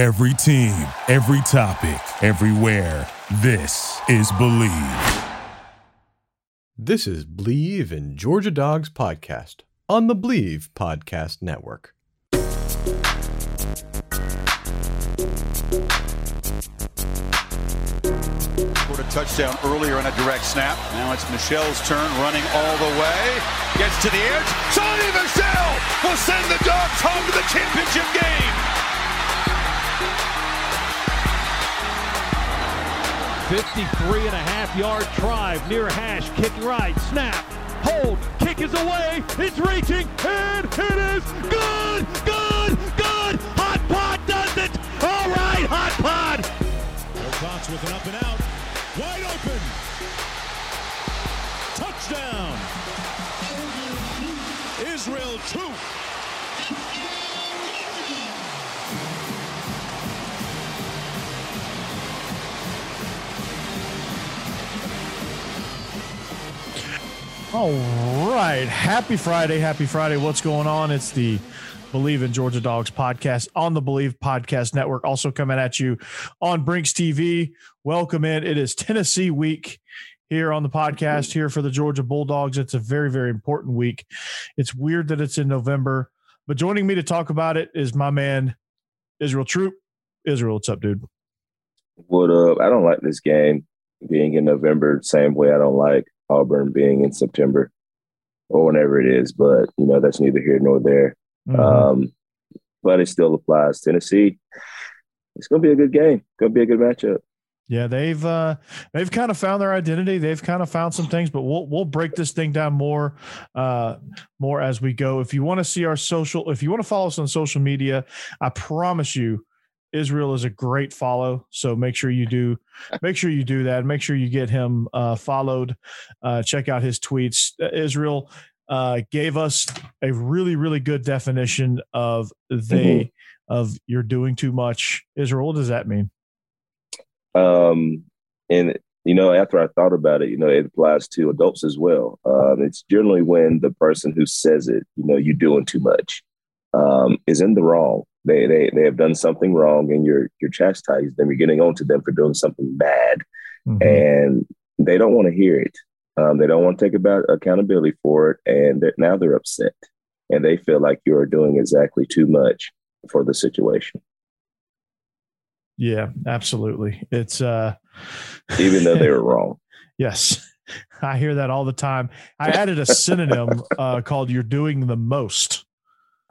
Every team, every topic, everywhere. This is Bleav. This is Bleav in Georgia Dogs podcast on the Bleav Podcast Network. Scored a touchdown earlier on a direct snap. Now it's Michel's turn, running all the way. Gets to the edge. Sony Michel will send the Dogs home to the championship game. 53 and a half yard drive near hash, kick right, snap, hold, kick is away, it's reaching, and it is good, good, good. Hot Rod does it. All right, Hot Rod. Wilcox with an up and out, wide open. Touchdown. Israel two. All right. Happy Friday. Happy Friday. What's going on? It's the Bleav in Georgia Dogs podcast on the Bleav Podcast Network. Also coming at you on Brinks TV. Welcome in. It is Tennessee week here on the podcast here for the Georgia Bulldogs. It's a very, very important week. It's weird that it's in November, but joining me to talk about it is my man, Israel Troupe. Israel, what's up, dude? What up? I don't like this game being in November, same way I don't like Auburn being in September or whenever it is, but you know, that's neither here nor there. Mm-hmm. Um, but it still applies. Tennessee, it's gonna be a good game. Gonna be a good matchup. Yeah, they've uh, they've kind of found their identity. They've kind of found some things, but we'll we'll break this thing down more uh, more as we go. If you want to see our social, if you want to follow us on social media, I promise you, Israel is a great follow. So make sure you do make sure you do that. Make sure you get him uh, followed. Uh, check out his tweets. Uh, Israel uh, gave us a really really good definition of they of you're doing too much. Israel, what does that mean? Um, and you know, after I thought about it, you know, it applies to adults as well. Um, it's generally when the person who says it, you know, you're doing too much, um, is in the wrong. They they they have done something wrong, and you're you're chastised them. You're getting on to them for doing something bad, Mhm. and they don't want to hear it. Um, they don't want to take about accountability for it, and they're, now they're upset, and they feel like you are doing exactly too much for the situation, Yeah, absolutely. It's uh even though they were wrong. yes. I hear that all the time. I added a synonym uh called you're doing the most.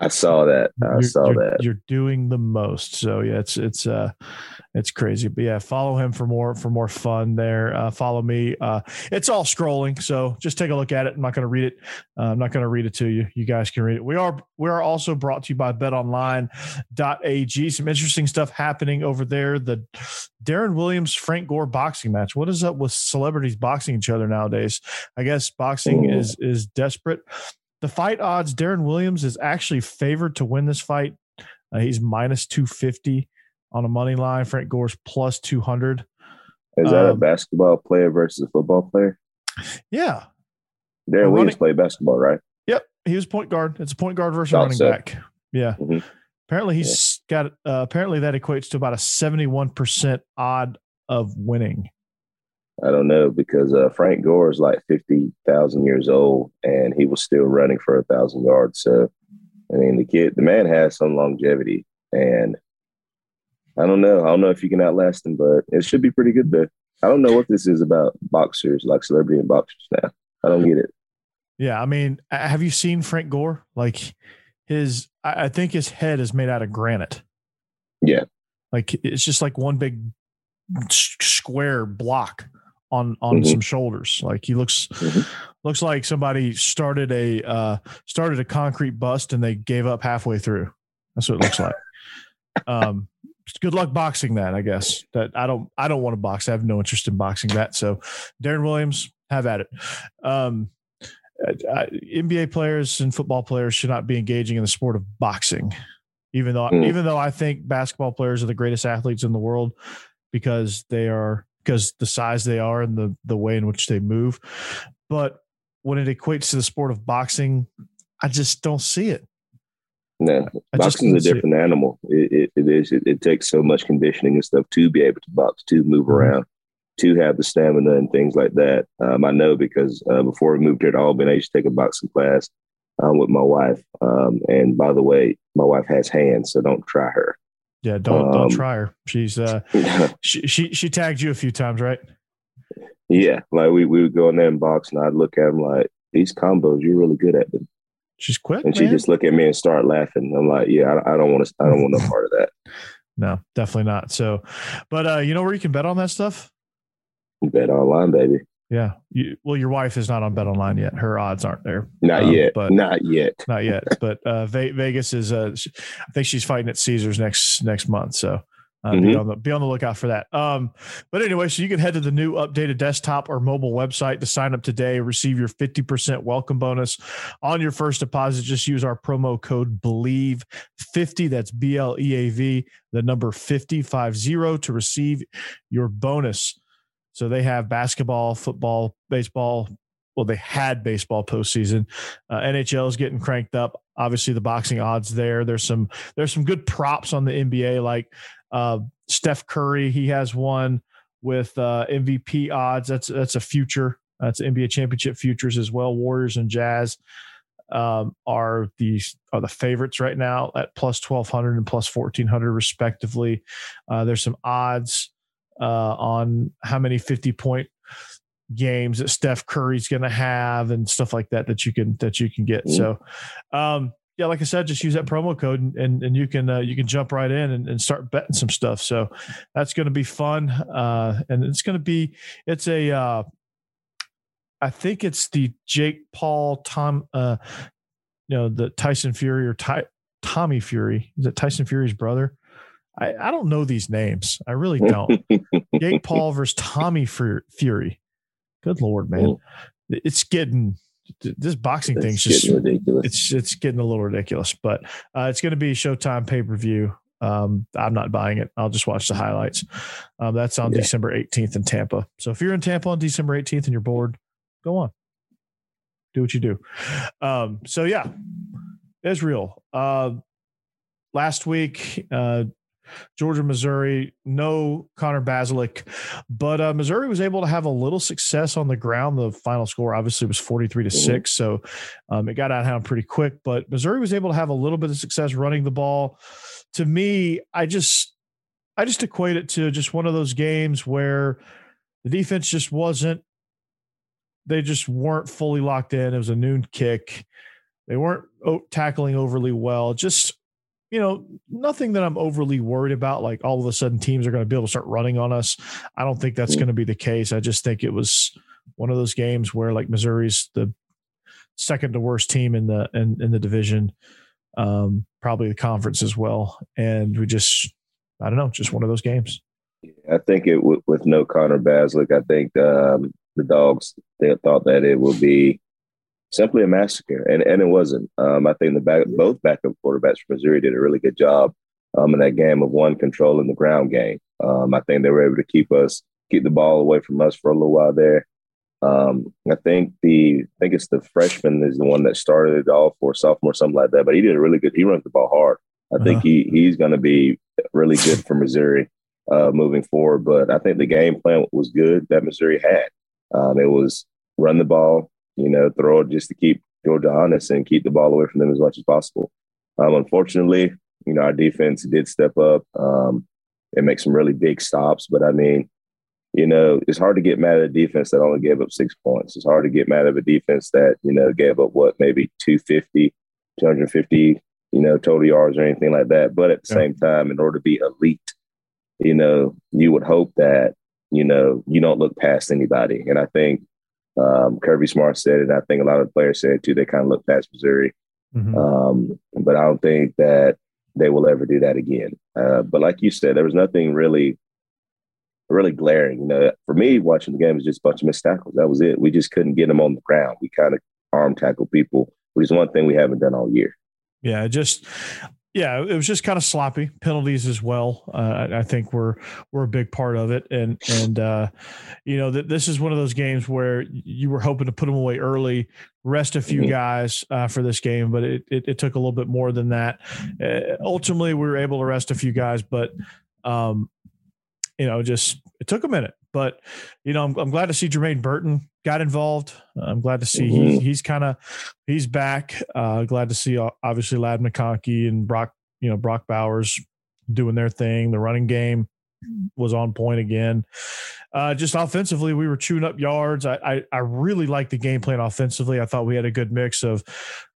I saw that. I you're, saw you're- that. You're doing the most. So yeah, it's it's uh it's crazy. But yeah, follow him for more for more fun there. Uh follow me. Uh it's all scrolling. So just take a look at it. I'm not gonna read it. Uh, I'm not gonna read it to you. You guys can read it. We are we are also brought to you by betonline.ag. Some interesting stuff happening over there. The Deron Williams Frank Gore boxing match. What is up with celebrities boxing each other nowadays? I guess boxing Ooh. is is desperate. The fight odds, Deron Williams is actually favored to win this fight. Uh, he's minus 250 on a money line. Frank Gore's plus 200. Is that a um, basketball player versus a football player? Yeah. Deron a Williams played basketball, right? Yep. He was point guard. It's a point guard versus Thought running so. back. Yeah. Mhm. Apparently he's got, uh, apparently that equates to about a 71% odd of winning. I don't know because uh, Frank Gore is like fifty thousand years old, and he was still running for a thousand yards. So, I mean, the kid, the man has some longevity, and I don't know. I don't know if you can outlast him, but it should be pretty good. Though I don't know what this is about boxers, like celebrity and boxers. Now I don't get it. Yeah. I mean, have you seen Frank Gore? Like his, I I think his head is made out of granite. Yeah. Like it's just like one big square block on on Mhm. some shoulders. Like he looks Mhm. looks like somebody started a uh started a concrete bust and they gave up halfway through. That's what it looks like. um good luck boxing that, I guess. That I don't I don't want to box. I have no interest in boxing that. So Deron Williams, have at it. Um NBA players and football players should not be engaging in the sport of boxing, even though Mm. even though I think basketball players are the greatest athletes in the world because they are because the size they are and the the way in which they move. But when it equates to the sport of boxing, I just don't see it. No, boxing is a different animal. It, it, it is. It, it, takes so much conditioning and stuff to be able to box, to move mm-hmm. around, to have the stamina and things like that. Um, I know because uh, before we moved here to Albany, I used to take a boxing class um, with my wife. Um, and by the way, my wife has hands, so don't try her. Yeah, don't don't um, try her. She's uh, she, she she tagged you a few times, right? Yeah, like we we would go in there and box, and I'd look at him like these combos, you're really good at them. She's quick, and man. she just look at me and start laughing. I'm like, yeah, I, I don't want to. I don't want no part of that. No, definitely not. So, but uh, you know where you can bet on that stuff? Bet online, baby. Yeah. You, well, your wife is not on Bet Online yet. Her odds aren't there. Not um, yet. But not yet. Not yet. But uh, Vegas is. Uh, I think she's fighting at Caesars next next month. So uh, mm-hmm. be on the be on the lookout for that. Um, but anyway, so you can head to the new updated desktop or mobile website to sign up today. Receive your fifty percent welcome bonus on your first deposit. Just use our promo code Bleav fifty. That's B L E A V. The number fifty five zero to receive your bonus. So they have basketball, football, baseball. Well, they had baseball postseason. Uh, NHL is getting cranked up. Obviously, the boxing odds there. There's some there's some good props on the NBA, like uh, Steph Curry. He has one with uh, MVP odds. That's that's a future. That's NBA championship futures as well. Warriors and Jazz um, are the are the favorites right now at plus twelve hundred and plus fourteen hundred respectively. Uh, there's some odds uh, on how many 50 point games that Steph Curry's going to have and stuff like that that you can that you can get. So, um, yeah, like I said, just use that promo code and and, and you can uh, you can jump right in and, and start betting some stuff. So that's going to be fun, uh, and it's going to be it's a uh, I think it's the Jake Paul Tom uh, you know the Tyson Fury or Ty, Tommy Fury is it Tyson Fury's brother? I, I don't know these names. I really don't. Jake Paul versus Tommy Fury. Good lord, man. It's getting this boxing thing's just ridiculous. It's it's getting a little ridiculous, but uh, it's going to be Showtime pay per view. Um, I'm not buying it. I'll just watch the highlights. Um, that's on yeah. December 18th in Tampa. So if you're in Tampa on December 18th and you're bored, go on, do what you do. Um, so yeah, Israel. Uh, last week, uh, Georgia, Missouri, no Connor Bazelak, but uh, Missouri was able to have a little success on the ground. The final score obviously was 43 to 6. So um, it got out of hand pretty quick, but Missouri was able to have a little bit of success running the ball. To me, I just I just equate it to just one of those games where the defense just wasn't they just weren't fully locked in. It was a noon kick. They weren't tackling overly well. Just you know, nothing that I'm overly worried about. Like all of a sudden, teams are going to be able to start running on us. I don't think that's mm. going to be the case. I just think it was one of those games where like Missouri's the second to worst team in the in, in the division, um, probably the conference as well, and we just I don't know, just one of those games. I think it with, with no Connor Bazelak, I think um, the dogs they thought that it would be simply a massacre, and and it wasn't. Um, I think the back, both backup quarterbacks from Missouri did a really good job um, in that game of one controlling the ground game. Um, I think they were able to keep us keep the ball away from us for a little while there. Um, I think the I think it's the freshman is the one that started it all for sophomore something like that, but he did a really good. He runs the ball hard. I uh-huh. think he he's going to be really good for Missouri uh, moving forward. But I think the game plan was good that Missouri had. Um, it was run the ball, you know, throw it just to keep Georgia honest and keep the ball away from them as much as possible. Um, unfortunately, you know, our defense did step up um, and make some really big stops. But I mean, you know, it's hard to get mad at a defense that only gave up six points. It's hard to get mad at a defense that, you know, gave up what, maybe 250, 250, you know, total yards or anything like that. But at the yeah. same time, in order to be elite, you know, you would hope that, you know, you don't look past anybody. And I think um, Kirby Smart said it. I think a lot of the players said it too. They kind of look past Missouri, mm-hmm. um, but I don't think that they will ever do that again. Uh, but like you said, there was nothing really, really glaring. You know, for me, watching the game was just a bunch of missed tackles. That was it. We just couldn't get them on the ground. We kind of arm tackle people, which is one thing we haven't done all year. Yeah, just yeah, it was just kind of sloppy. Penalties as well. Uh, I, I, think were were a big part of it, and and uh, you know that this is one of those games where you were hoping to put them away early, rest a few mm-hmm. guys uh, for this game, but it, it, it took a little bit more than that. Uh, ultimately, we were able to rest a few guys, but um, you know, just it took a minute. But you know, I'm, I'm glad to see Jermaine Burton got involved. I'm glad to see mm-hmm. he, he's kind of he's back. Uh, glad to see uh, obviously Ladd McConkey and Brock, you know, Brock Bowers doing their thing. The running game was on point again. Uh, just offensively, we were chewing up yards. I, I, I really like the game plan offensively. I thought we had a good mix of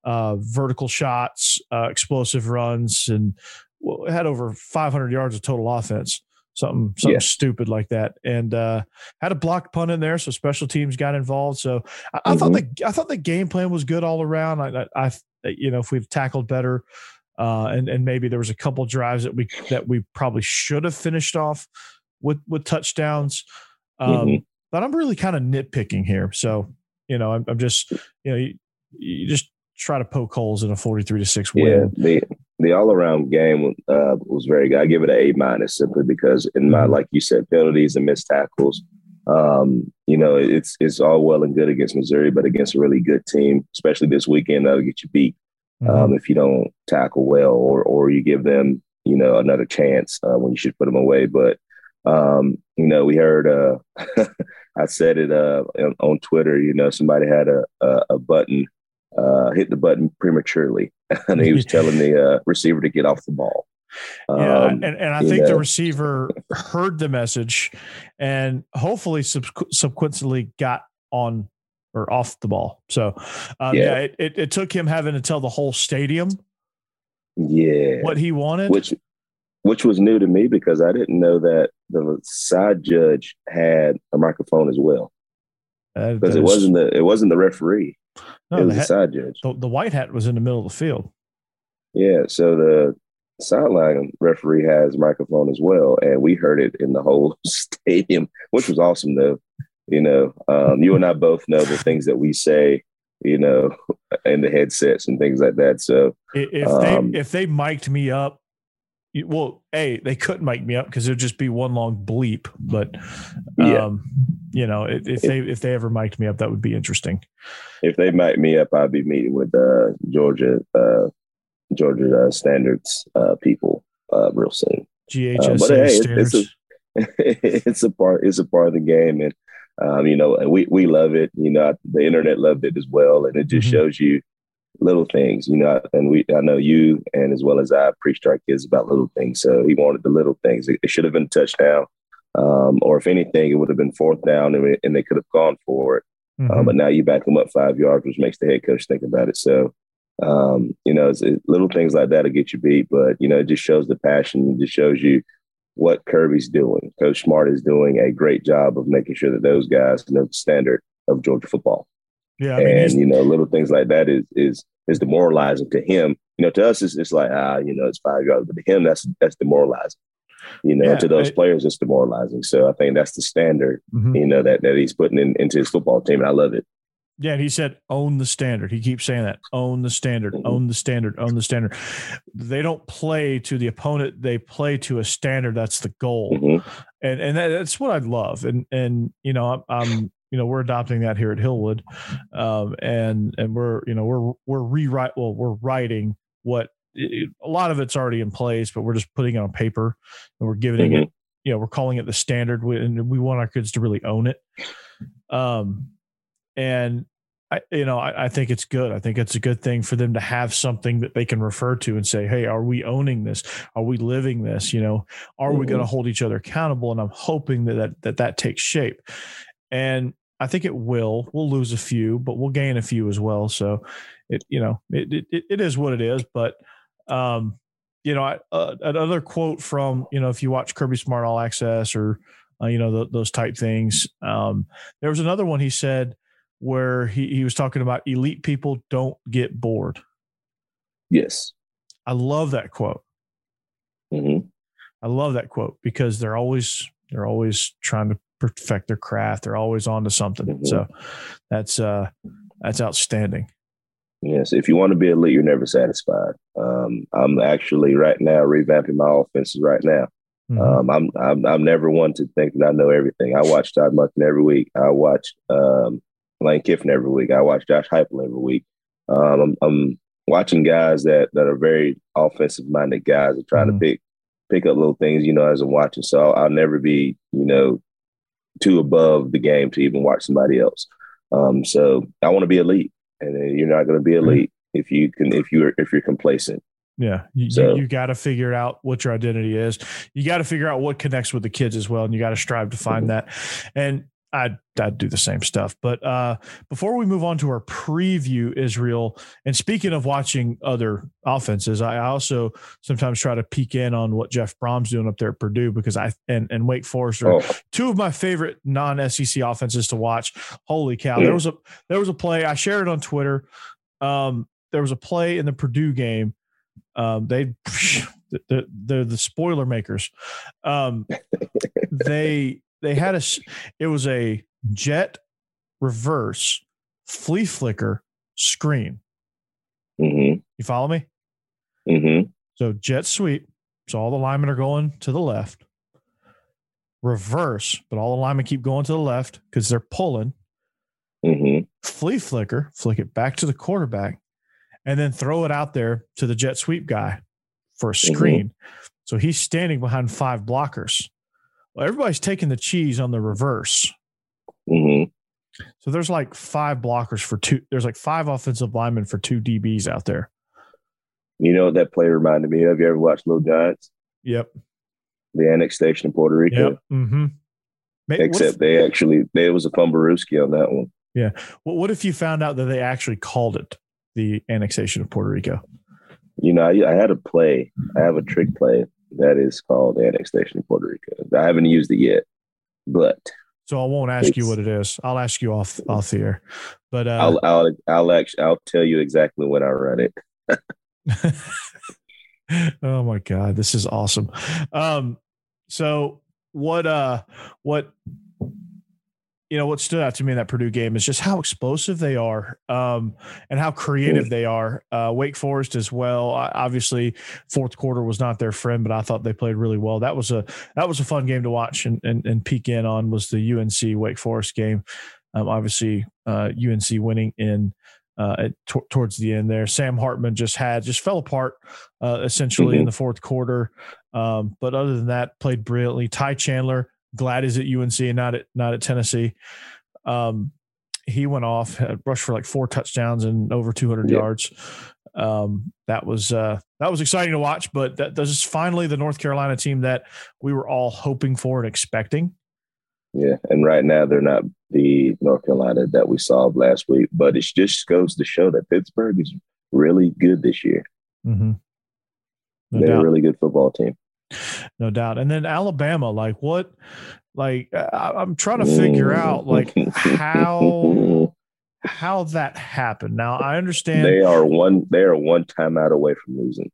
uh, vertical shots, uh, explosive runs, and had over 500 yards of total offense something something yeah. stupid like that, and uh, had a blocked punt in there, so special teams got involved. So I, I mm-hmm. thought the I thought the game plan was good all around. I, I, I you know if we've tackled better, uh, and and maybe there was a couple drives that we that we probably should have finished off with with touchdowns. Um, mm-hmm. But I'm really kind of nitpicking here, so you know I'm, I'm just you know you, you just try to poke holes in a 43 to 6 win. Yeah, the the all around game uh, was very good. I give it an A minus simply because in my like you said penalties and missed tackles. Um, you know, it's it's all well and good against Missouri, but against a really good team, especially this weekend, that'll get you beat um, mm-hmm. if you don't tackle well or or you give them you know another chance uh, when you should put them away. But um, you know, we heard uh, I said it uh, on Twitter. You know, somebody had a a, a button uh, hit the button prematurely, and he was telling the uh, receiver to get off the ball. Yeah, um, and, and I think know. the receiver heard the message, and hopefully sub- subsequently got on or off the ball. So, um, yeah, yeah it, it, it, took him having to tell the whole stadium, yeah, what he wanted, which which was new to me because I didn't know that the side judge had a microphone as well. Because it wasn't the it wasn't the referee. No, it was the, side judge. The, the, white hat was in the middle of the field. Yeah, so the sideline referee has microphone as well, and we heard it in the whole stadium, which was awesome though. You know, um, you and I both know the things that we say, you know, in the headsets and things like that. So if um, they if they mic'd me up well, a they couldn't mic me up because it'd just be one long bleep. But um, yeah. you know, if, if, they if they ever mic'd me up, that would be interesting. If they mic me up, I'd be meeting with uh, Georgia uh, Georgia uh, standards uh, people uh, real soon. GHS but hey, standards. It's a, it's a part. It's a part of the game, and um, you know, we we love it. You know, the internet loved it as well, and it just mm-hmm. shows you little things, you know, and we, I know you and as well as I preach to our kids about little things. So he wanted the little things. It, it should have been touchdown. Um, or if anything, it would have been fourth down and, and they could have gone for it. Um, mm-hmm. Um, but now you back them up five yards, which makes the head coach think about it. So, um, you know, it's, it, little things like that will get you beat, but you know, it just shows the passion. It just shows you what Kirby's doing. Coach Smart is doing a great job of making sure that those guys know the standard of Georgia football. Yeah, I mean, and you know, little things like that is is is demoralizing to him. You know, to us, it's, it's like ah, you know, it's five yards, but to him, that's that's demoralizing. You know, yeah, to those players, it's demoralizing. So I think that's the standard. Mm-hmm. You know that that he's putting in, into his football team, and I love it. Yeah, and he said, own the standard. He keeps saying that. Own the standard, mm-hmm. own the standard, own the standard. They don't play to the opponent, they play to a standard. That's the goal. Mm-hmm. And and that, that's what I love. And and you know, I'm, I'm you know we're adopting that here at Hillwood, um, and and we're you know we're we're rewrite well we're writing what it, a lot of it's already in place, but we're just putting it on paper and we're giving mm-hmm. it you know we're calling it the standard, and we want our kids to really own it. Um, and I, you know, I, I, think it's good. I think it's a good thing for them to have something that they can refer to and say, "Hey, are we owning this? Are we living this? You know, are mm-hmm. we going to hold each other accountable?" And I'm hoping that that that, that takes shape. And I think it will. We'll lose a few, but we'll gain a few as well. So it, you know, it it, it is what it is. But um, you know, I, uh, another quote from you know, if you watch Kirby Smart All Access or uh, you know those type things, um, there was another one he said where he he was talking about elite people don't get bored. Yes, I love that quote. Mm-hmm. I love that quote because they're always they're always trying to perfect their craft. They're always on to something. Mm-hmm. So that's uh that's outstanding. Yes, if you want to be elite, you're never satisfied. Um, I'm actually right now revamping my offenses right now. Mm-hmm. Um, I'm, I'm I'm never one to think that I know everything. I watch Todd Monken every week. I watch um, Lane Kiffin every week. I watch Josh Heupel every week. Um, I'm, I'm, watching guys that that are very offensive minded guys are trying mm-hmm. to pick pick up little things, you know, as I'm watching. So I'll, I'll, never be, you know, too above the game to even watch somebody else. Um, so I want to be elite and you're not going to be mm-hmm. elite if you can if you're if you're complacent. Yeah, you, so, you, you got to figure out what your identity is. You got to figure out what connects with the kids as well, and you got to strive to find mm-hmm. that. And I'd, I'd do the same stuff. But uh, before we move on to our preview, Israel, and speaking of watching other offenses, I also sometimes try to peek in on what Jeff Brohm's doing up there at Purdue because I and, and Wake Forest are oh. two of my favorite non-SEC offenses to watch. Holy cow! Yeah. There was a there was a play I shared it on Twitter. Um, there was a play in the Purdue game. Um, they the, the the spoiler makers. Um, they they had a it was a jet reverse flea flicker screen. Mm-hmm. You follow me? Mm-hmm. So jet sweep. So all the linemen are going to the left. Reverse, but all the linemen keep going to the left because they're pulling. Mm-hmm. Flea flicker, flick it back to the quarterback, and then throw it out there to the jet sweep guy for a mm-hmm. screen. So he's standing behind five blockers. Well, everybody's taking the cheese on the reverse. Mm-hmm. So there's like five blockers for two. There's like five offensive linemen for two DBs out there. You know what that play reminded me of? You ever watched Little Giants? Yep. The annexation of Puerto Rico. Yep. Mm-hmm. Except if, they actually, there was a fumblerooski on that one. Yeah. Well, what if you found out that they actually called it the annexation of Puerto Rico? You know, I, I had a play. I have a trick play that is called the annexation of Puerto Rico. I haven't used it yet, but so I won't ask you what it is. I'll ask you off off the air. But uh, I'll I'll I'll actually I'll tell you exactly when I run it. oh my god, this is awesome. Um, so what uh what you know what stood out to me in that Purdue game is just how explosive they are um, and how creative they are. Uh, Wake Forest as well. Obviously, fourth quarter was not their friend, but I thought they played really well. That was a that was a fun game to watch and and, and peek in on was the UNC Wake Forest game. Um, obviously, uh, UNC winning in uh, at, t- towards the end there. Sam Hartman just had just fell apart uh, essentially mm-hmm. in the fourth quarter. Um, but other than that, played brilliantly. Ty Chandler glad he's at UNC and not at not at Tennessee. Um, he went off, rushed for like four touchdowns and over 200 yep. yards. Um, that was uh, that was exciting to watch. But that this is finally the North Carolina team that we were all hoping for and expecting. Yeah, and right now they're not the North Carolina that we saw last week, but it just goes to show that Pittsburgh is really good this year. Mm-hmm. No they're doubt. a really good football team no doubt. And then Alabama, like what? Like I, am trying to figure out like how how that happened. Now I understand they are one they are one time out away from losing.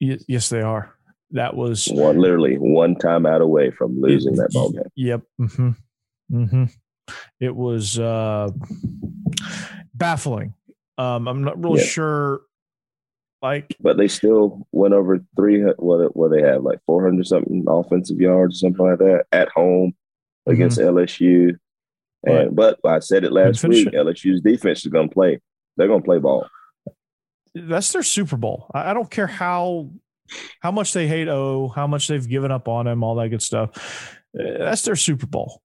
Y- yes, they are. That was one literally one time out away from losing it, that ball game. Yep. Mm-hmm. Mm-hmm. It was uh, baffling. Um, I'm not really yeah. sure like, but they still went over three. What what they have like four hundred something offensive yards, something like that, at home mm-hmm. against LSU. And but I said it last week. It. LSU's defense is going to play. They're going to play ball. That's their Super Bowl. I don't care how how much they hate O, how much they've given up on him, all that good stuff. That's their Super Bowl.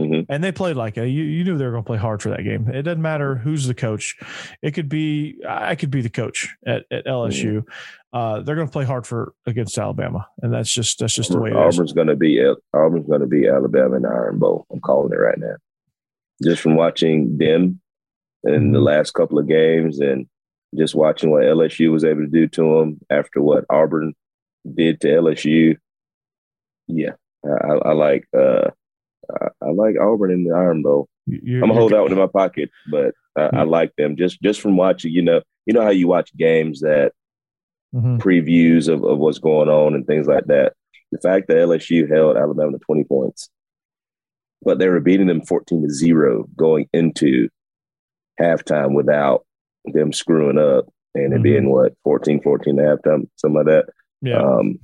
Mm-hmm. And they played like a, you, you knew they were going to play hard for that game. It doesn't matter who's the coach. It could be, I could be the coach at, at LSU. Mm-hmm. Uh, they're going to play hard for against Alabama. And that's just, that's just the way it is. Auburn's going to be, Auburn's going to be Alabama in the Iron Bowl. I'm calling it right now. Just from watching them in mm-hmm. the last couple of games and just watching what LSU was able to do to them after what Auburn did to LSU. Yeah, I, I like, uh, I, I like Auburn in the Iron Bowl. You're, I'm gonna hold out one in my pocket, but I, I, like them just just from watching. You know, you know how you watch games that mm-hmm. previews of, of what's going on and things like that. The fact that LSU held Alabama to 20 points, but they were beating them 14 to zero going into halftime without them screwing up and it Mhm. being what 14, 14 and a half time, something like that. Yeah. Um,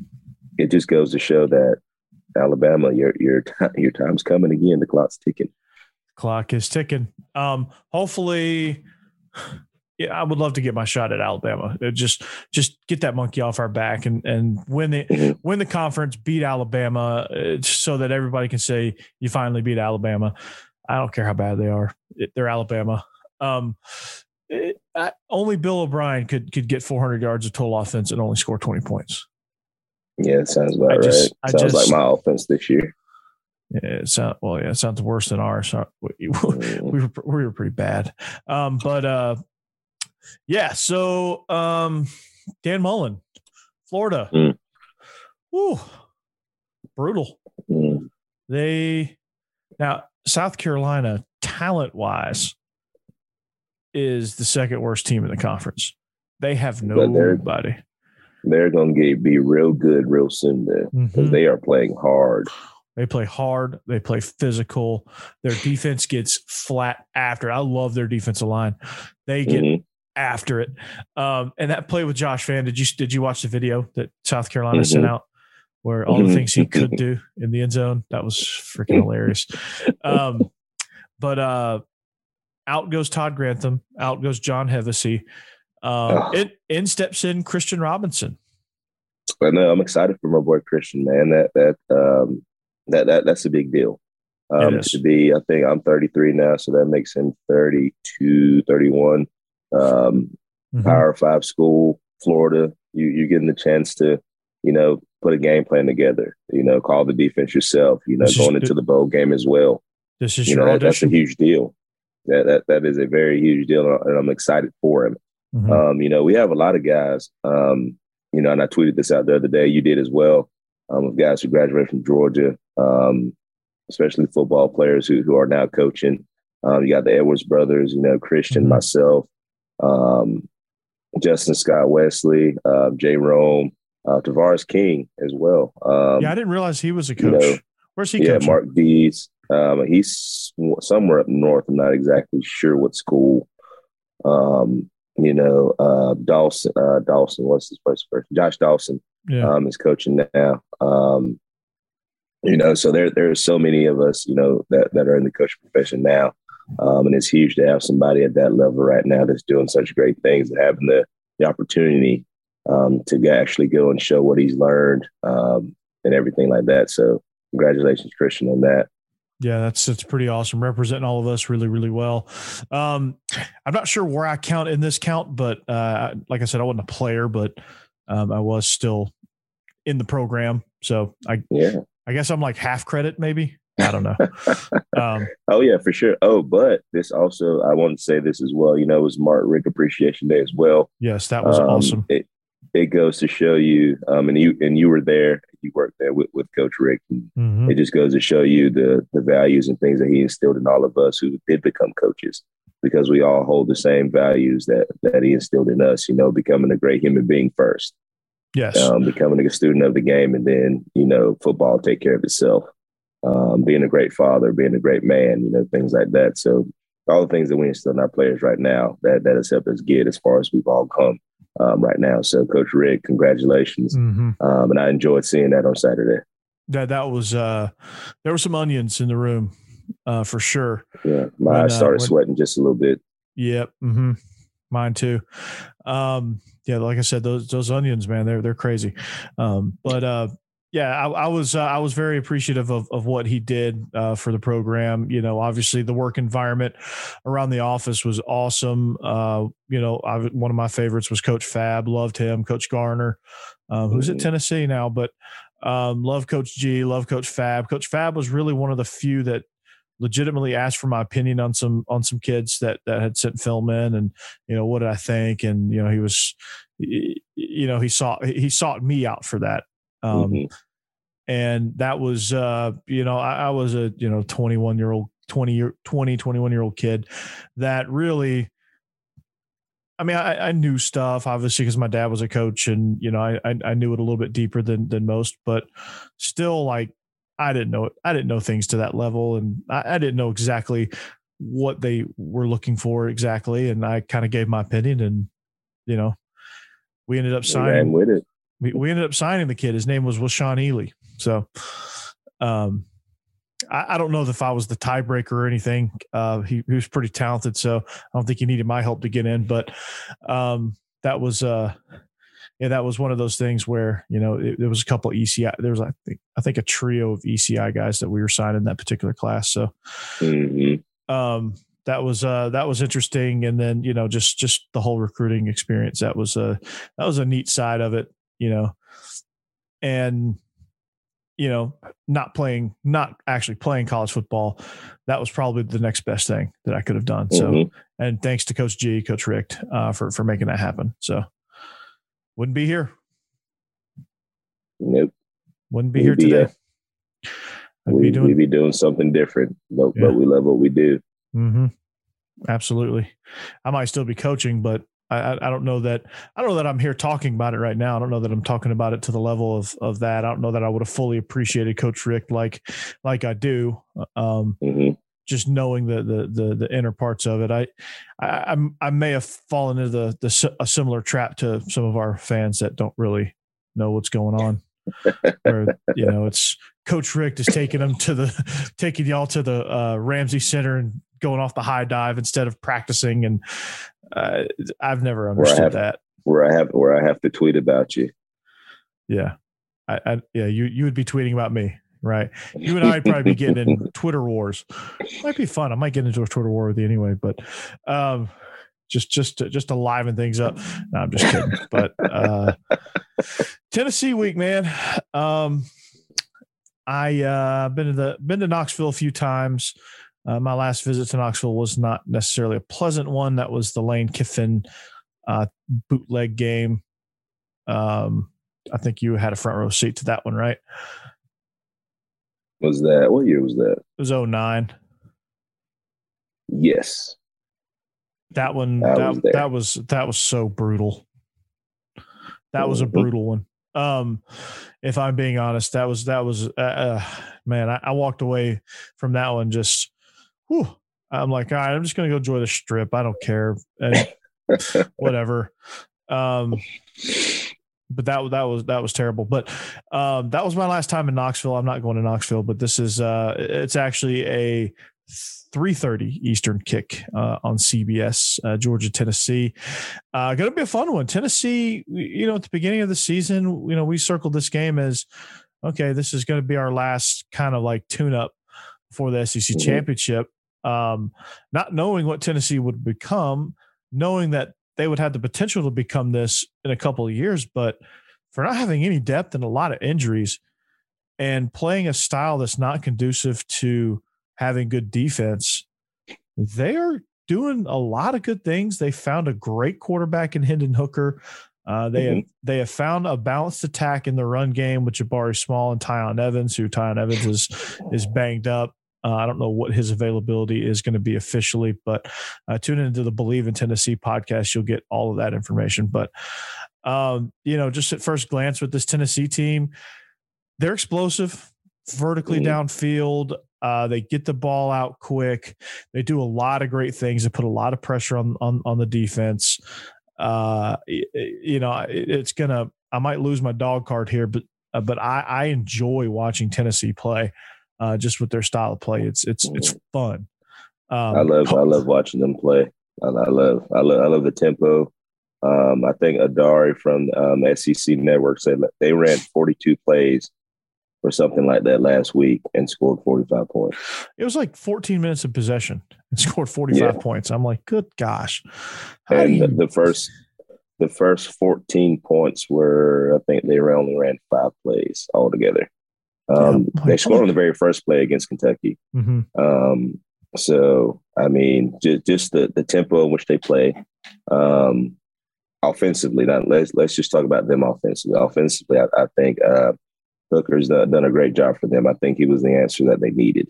it just goes to show that Alabama, your your time, your time's coming again. The clock's ticking. clock is ticking. Um, hopefully, yeah, I would love to get my shot at Alabama. It just just get that monkey off our back and and win the Mhm. win the conference, beat Alabama, uh, so that everybody can say you finally beat Alabama. I don't care how bad they are; It- they're Alabama. Um, it- I, only Bill O'Brien could could get 400 yards of total offense and only score 20 points. Yeah, it sounds about I just- right. Sounds just- like my offense this year. Yeah, it sound, well, yeah, it sounds worse than ours. We, Mm. we were we were pretty bad. Um, but uh, yeah. So um, Dan Mullen, Florida. Mm. Woo, brutal. Mm. They now South Carolina, talent wise, is the second worst team in the conference. They have nobody. They're going to get be real good real soon then because Mhm. they are playing hard. They play hard. They play physical. Their defense gets flat after. I love their defensive line. They get Mhm. after it. Um, and that play with Josh Vann, did you did you watch the video that South Carolina sent Mhm. out where all the Mhm. things he could do in the end zone? That was freaking hilarious. Um, but uh, out goes Todd Grantham. Out goes John Hevesy. Um, in, in steps in Christian Robinson. But no, I'm excited for my boy Christian, man. That that um that that that's a big deal. Um is. to be I think I'm 33 now, so that makes him 32, 31. Um Mhm. Power Five school, Florida. You you're getting the chance to, you know, put a game plan together. You know, call the defense yourself. You know, This going good. into the bowl game as well. This is You your know, that, that's a huge deal. That that that is a very huge deal, and I'm excited for him. Mhm. Um, you know, we have a lot of guys. Um, you know, and I tweeted this out the other day. You did as well. Um, of guys who graduated from Georgia, um, especially football players who who are now coaching. Um, you got the Edwards brothers. You know, Christian, Mhm. myself, um, Justin Scott Wesley, uh, Jay Rome, uh, Tavares King as well. Um, yeah, I didn't realize he was a you coach. know, Where's he yeah, coaching? Mark Dees. Um, he's somewhere up north. I'm not exactly sure what school. Um, you know, uh, Dawson, uh, Dawson, what's his first person? Josh Dawson, Yeah. um, is coaching now. Um, you know, so there, there are so many of us, you know, that, that are in the coaching profession now. Um, and it's huge to have somebody at that level right now that's doing such great things and having the, the opportunity, um, to actually go and show what he's learned, um, and everything like that. So congratulations, Christian, on that. Yeah, that's that's pretty awesome. Representing all of us really, really well. Um, I'm not sure where I count in this count, but uh, like I said, I wasn't a player, but um, I was still in the program. So I Yeah. I guess I'm like half credit, maybe. I don't know. um, Oh yeah, for sure. Oh, but this also I want to say this as well. You know, it was Mark Richt Appreciation Day as well. yes, that was Um, awesome. It it goes to show you, um, and you and you were there. You worked there with, with Coach Richt. And Mhm. It just goes to show you the the values and things that he instilled in all of us who did become coaches, because we all hold the same values that that he instilled in us. You know, becoming a great human being first, Yes. um, becoming a student of the game, and then you know, football take care of itself. Um, being a great father, being a great man, you know, things like that. So all the things that we instill in our players right now that that has helped us get as far as we've all come um, right now. So, Coach Richt, congratulations, Mhm. um, and I enjoyed seeing that on Saturday. That that was uh, there were some onions in the room uh, for sure. Yeah, my When, eyes uh, started when- sweating just a little bit. Yep. hmm Mine too. Um, yeah, like I said, those those onions, man, they're they're crazy. Um, but uh, yeah, I, I was uh, I was very appreciative of of what he did uh, for the program. You know, obviously the work environment around the office was awesome. Uh, you know, I, one of my favorites was Coach Fab. Loved him. Coach Garner, um, who's at Mhm. Tennessee now, but um, love Coach G. Love Coach Fab. Coach Fab was really one of the few that legitimately asked for my opinion on some on some kids that that had sent film in and you know what did i think and you know he was you know he sought he sought me out for that um Mhm. and that was uh you know I, I was a you know 21 year old 20 year 20 21 year old kid that really I mean, I, I knew stuff obviously because my dad was a coach, and you know, I, I I knew it a little bit deeper than than most, but still, like I didn't know it. I didn't know things to that level, and I, I didn't know exactly what they were looking for exactly, and I kind of gave my opinion, and you know, we ended up signing with it. We, we ended up signing the kid. His name was Washaun Ealey. So, um, I, I, don't know if I was the tiebreaker or anything. Uh, he, he, was pretty talented, so I don't think he needed my help to get in. But um, that was uh, yeah, that was one of those things where you know it, there was a couple of ECI. There was I think I think a trio of ECI guys that we were signing that particular class. So, mm-hmm. um, that was uh that was interesting and then you know just just the whole recruiting experience that was a that was a neat side of it you know and you know not playing not actually playing college football that was probably the next best thing that i could have done. So mm-hmm. and thanks to coach g coach richt uh, for for making that happen. So wouldn't be here. Nope. Wouldn't be we'd here today. Be, we'd, be doing, we'd be doing something different but, yeah. but we love what we do. Mm-hmm. absolutely. I might still be coaching but I, I don't know that I don't know that I'm here talking about it right now. I don't know that I'm talking about it to the level of of that. I don't know that I would have fully appreciated Coach Richt like like I do. Um, mm-hmm. Just knowing the, the the the inner parts of it, I I I may have fallen into the the a similar trap to some of our fans that don't really know what's going on. Where you know it's Coach Richt is taking them to the taking y'all to the uh, Ramsey Center and going off the high dive instead of practicing and uh, I've never understood have, that. Where I have where I have to tweet about you. Yeah, I, I yeah you you would be tweeting about me, right? You and I'd probably be getting in Twitter wars. Might be fun. I might get into a Twitter war with you anyway, but um, just just to, just to liven things up. No, I'm just kidding. but uh, Tennessee week, man. Um, I uh, been to the been to Knoxville a few times. Uh, my last visit to Knoxville was not necessarily a pleasant one. That was the Lane Kiffin uh, bootleg game. Um, I think you had a front row seat to that one, right? Was that what year was that? It was 09. Yes. That one that, was that was that was so brutal. That was a mm-hmm. brutal one. Um, if I'm being honest, that was that was uh, uh, man. I, I, walked away from that one just whew, I'm like, all right, I'm just gonna go enjoy the strip. I don't care, and whatever. Um, but that that was that was terrible. But um, that was my last time in Knoxville. I'm not going to Knoxville, but this is uh, it's actually a 3:30 Eastern kick uh, on CBS, uh, Georgia Tennessee. Uh, going to be a fun one. Tennessee, you know, at the beginning of the season, you know, we circled this game as okay, this is going to be our last kind of like tune up for the SEC mm-hmm. championship um, not knowing what Tennessee would become, knowing that they would have the potential to become this in a couple of years, but for not having any depth and a lot of injuries and playing a style that's not conducive to having good defense, they are doing a lot of good things. They found a great quarterback in Hendon Hooker. Uh, they mm-hmm. have they have found a balanced attack in the run game with Jabari Small and Tiyon Evans, who Tiyon Evans is is banged up. Uh, I don't know what his availability is going to be officially, but uh, tune into the Bleav in Tennessee podcast. You'll get all of that information. But, um, you know, just at first glance with this Tennessee team, they're explosive, vertically mm-hmm. downfield. Uh, they get the ball out quick. They do a lot of great things. They put a lot of pressure on on, on the defense. Uh, you know, it, it's gonna. I might lose my dog card here, but uh, but I, I enjoy watching Tennessee play uh, just with their style of play. It's it's it's mm. fun. Um, I love I love watching them play. I, I love I love I love the tempo. Um, I think Adari from um, SEC Network said they ran 42 plays or something like that last week and scored 45 points. It was like 14 minutes of possession and scored 45 yeah. points. I'm like, good gosh. How and you- the, the first the first 14 points were I think they only ran five plays altogether. Um, yeah, they scored on the very first play against Kentucky. Mm-hmm. Um, so, I mean, just, just the, the tempo in which they play um, offensively. Now, let's let's just talk about them offensively. Offensively, I, I think uh, Hooker's done, done, a great job for them. I think he was the answer that they needed.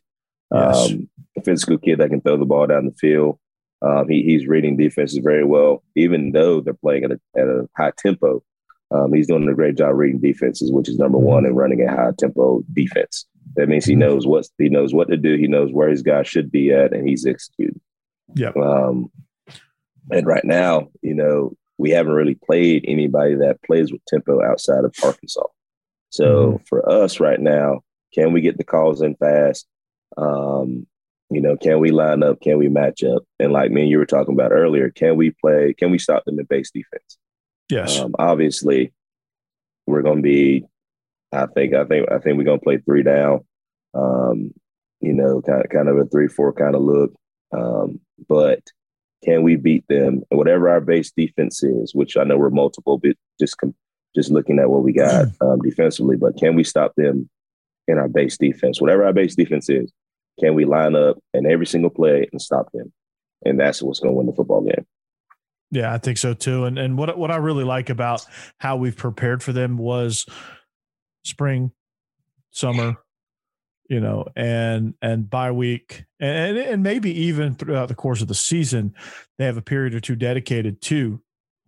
Yes. Um, a physical kid that can throw the ball down the field. Um, he, he's reading defenses very well, even though they're playing at a, at a high tempo. Um, he's doing a great job reading defenses, which is number one, in running a high tempo defense. That means he mm-hmm. knows what he knows what to do. He knows where his guy should be at, and he's executing. Yeah. Um, and right now, you know, we haven't really played anybody that plays with tempo outside of Arkansas. So Mm-hmm. for us right now, can we get the calls in fast? Um, you know, can we line up? Can we match up? And like me and you were talking about earlier, can we play? Can we stop them in base defense? Yes. Um, obviously, we're going to be. I think. I think. I think we're going to play three down. Um, you know, kind of, kind of a three-four kind of look. Um, but can we beat them? And whatever our base defense is, which I know we're multiple, but just com- just looking at what we got um, defensively, but can we stop them in our base defense? Whatever our base defense is, can we line up in every single play and stop them? And that's what's going to win the football game. Yeah, I think so too. And and what what I really like about how we've prepared for them was spring, summer, you know, and and bye week, and and maybe even throughout the course of the season, they have a period or two dedicated to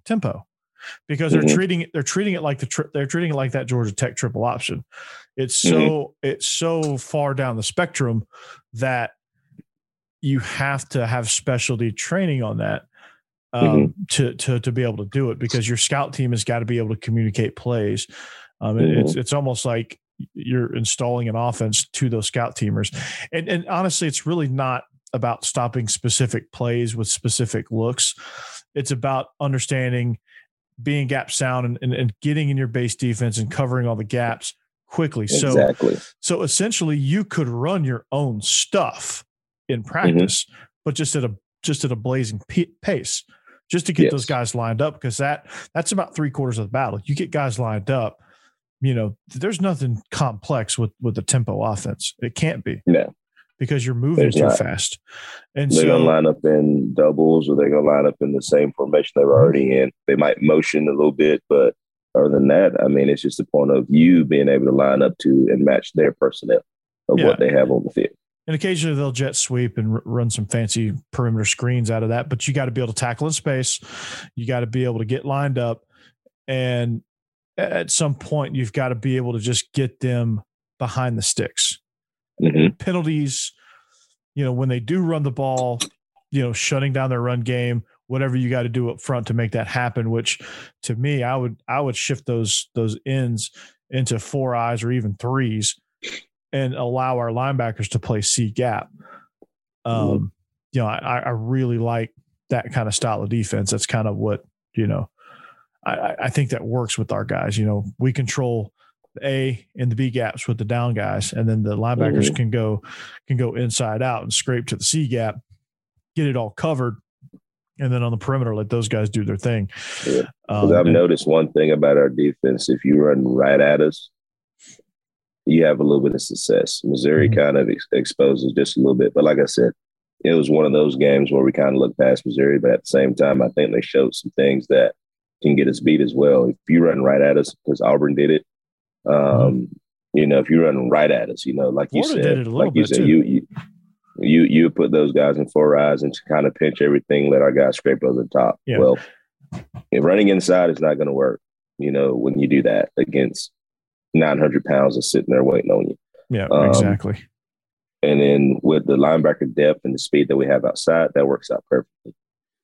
tempo because they're Mhm. treating it they're treating it like the tri- they're treating it like that Georgia Tech triple option. It's so it's so far down the spectrum that you have to have specialty training on that um, to to to be able to do it because your scout team has got to be able to communicate plays. Um, it- It's it's almost like you're installing an offense to those scout teamers, and and honestly, it's really not about stopping specific plays with specific looks. It's about understanding being gap sound and, and, and getting in your base defense and covering all the gaps quickly. So exactly. so essentially, you could run your own stuff in Mm-hmm. practice, but just at a just at a blazing p- pace, just to get Yes. those guys lined up because that that's about three quarters of the battle. You get guys lined up, you know, there's nothing complex with with the tempo offense. It can't be No. Because you're moving too not. fast. And so They're so gonna line up in doubles, or they're gonna line up in the same formation they were mm-hmm. already in. They might motion a little bit, but other than that, I mean, it's just the point of you being able to line up to and match their personnel of Yeah. what they have on the field. And occasionally they'll jet sweep and r- run some fancy perimeter screens out of that. But you got to be able to tackle in space. You got to be able to get lined up. And at some point, you've got to be able to just get them behind the sticks. Hmm Penalties, you know, when they do run the ball, you know, shutting down their run game, whatever you got to do up front to make that happen, which to me, I would I would shift those those ends into four eyes or even threes and allow our linebackers to play C gap. Um, you know, I, I really like that kind of style of defense. That's kind of what, you know, I, I- think that works with our guys. You know, we control A and the B gaps with the down guys, and then the linebackers Mhm. can go can go inside out and scrape to the C gap, get it all covered, and then on the perimeter let those guys do their thing. Yeah. Um, I've and- noticed one thing about our defense: if you run right at us, you have a little bit of success. Missouri Mhm. kind of ex- exposes just a little bit, but like I said, it was one of those games where we kind of looked past Missouri, but at the same time, I think they showed some things that can get us beat as well. If you run right at us, because Auburn did it, um, you know, if you run right at us, you know, like you said, did it a like you said, too. you you you you put those guys in four eyes and to kind of pinch everything, let our guys scrape over the top. Yeah. Well, if running inside is not going to work, you know, when you do that against 900 pounds of sitting there waiting on you. yeah, um, exactly. And then with the linebacker depth and the speed that we have outside, that works out perfectly.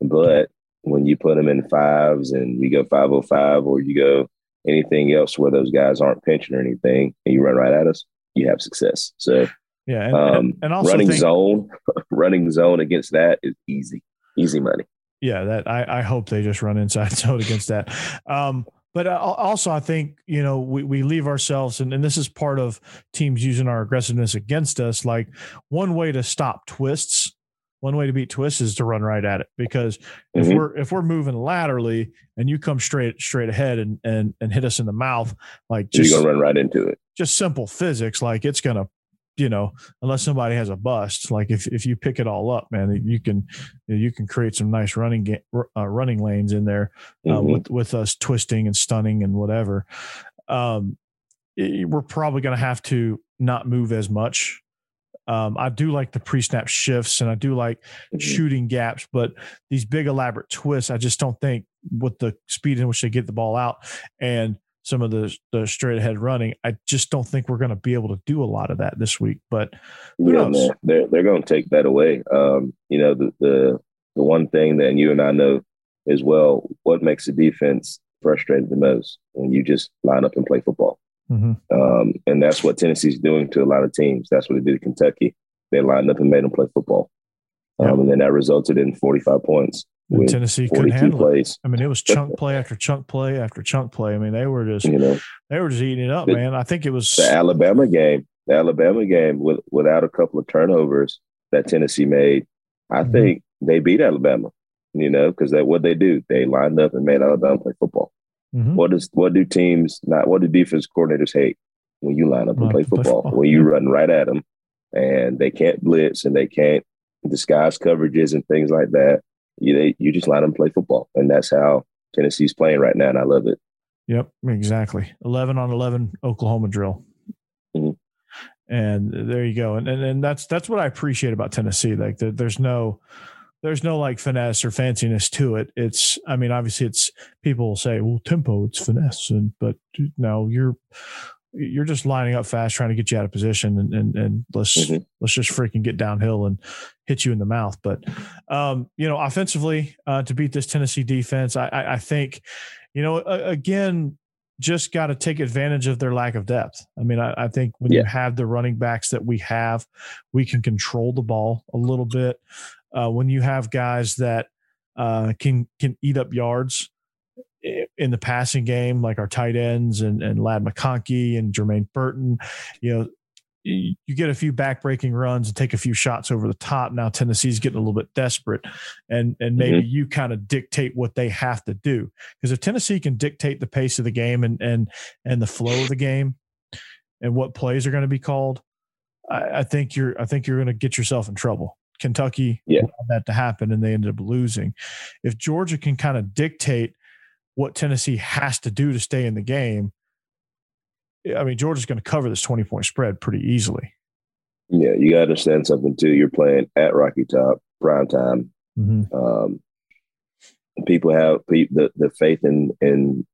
But when you put them in fives and you go 505 or you go anything else where those guys aren't pinching or anything and you run right at us, you have success. So Yeah, and, um, and, also running think, zone, running zone against that is easy, easy money. yeah that I, I hope they just run inside zone against that um but uh, also i think you know we, we leave ourselves and, and this is part of teams using our aggressiveness against us like one way to stop twists one way to beat twists is to run right at it because if Mhm. we're if we're moving laterally and you come straight straight ahead and and, and hit us in the mouth like just you're gonna run right into it. just simple physics like it's gonna you know unless somebody has a bust like if, if you pick it all up man you can you can create some nice running uh, running lanes in there uh, Mhm. with with us twisting and stunning and whatever um we're probably going to have to not move as much um, I do like the pre-snap shifts and I do like Mhm. shooting gaps, but these big elaborate twists, I just don't think with the speed in which they get the ball out and some of the the straight ahead running, I just don't think we're going to be able to do a lot of that this week. But who Yeah, knows? man, they're they're going to take that away. Um, you know, the, the the one thing that you and I know as well, what makes the defense frustrated the most when you just line up and play football. Mm-hmm. Um, and that's what Tennessee's doing to a lot of teams. That's what they did to Kentucky. They lined up and made them play football. Um, and then that resulted in 45 points. And Tennessee couldn't handle plays. it. I mean, it was chunk play after chunk play after chunk play. I mean, they were just you know they were just eating it up, the, man. I think it was the Alabama game. The Alabama game with, without a couple of turnovers that Tennessee made. I mm-hmm. think they beat Alabama. You know, because that what they do. They lined up and made Alabama play football. Mm-hmm. What does what do teams not? What do defense coordinators hate when you line up and play football, football? When you run right at them and they can't blitz and they can't disguise coverages and things like that. You they, you just let them play football, and that's how Tennessee's playing right now, and I love it. Yep, exactly. Eleven on eleven Oklahoma drill. Mm-hmm. And there you go, and, and and that's that's what I appreciate about Tennessee. Like the, there's no there's no like finesse or fanciness to it. It's, I mean, obviously, it's people say, well, tempo, it's finesse, and but no, you're you're just lining up fast, trying to get you out of position, and and, and let's mm-hmm. let's just freaking get downhill and hit you in the mouth. But um, you know, offensively, uh, to beat this Tennessee defense, I, I, I think, you know, again, just got to take advantage of their lack of depth. I mean, I, I think when yeah. you have the running backs that we have, we can control the ball a little bit. Uh, when you have guys that uh, can can eat up yards, in the passing game, like our tight ends and, and Ladd McConkey and Jermaine Burton, you know, you get a few backbreaking runs and take a few shots over the top. Now Tennessee's getting a little bit desperate, and and maybe mm-hmm. you kind of dictate what they have to do. Because if Tennessee can dictate the pace of the game and and and the flow of the game, and what plays are going to be called, I, I, think you're I think you're going to get yourself in trouble. Kentucky yeah. that to happen, and they ended up losing. If Georgia can kind of dictate what Tennessee has to do to stay in the game, I mean, Georgia's going to cover this 20 point spread pretty easily. Yeah, you got to understand something too. You're playing at Rocky Top, prime time. Mm-hmm. Um, people have the, the faith in, in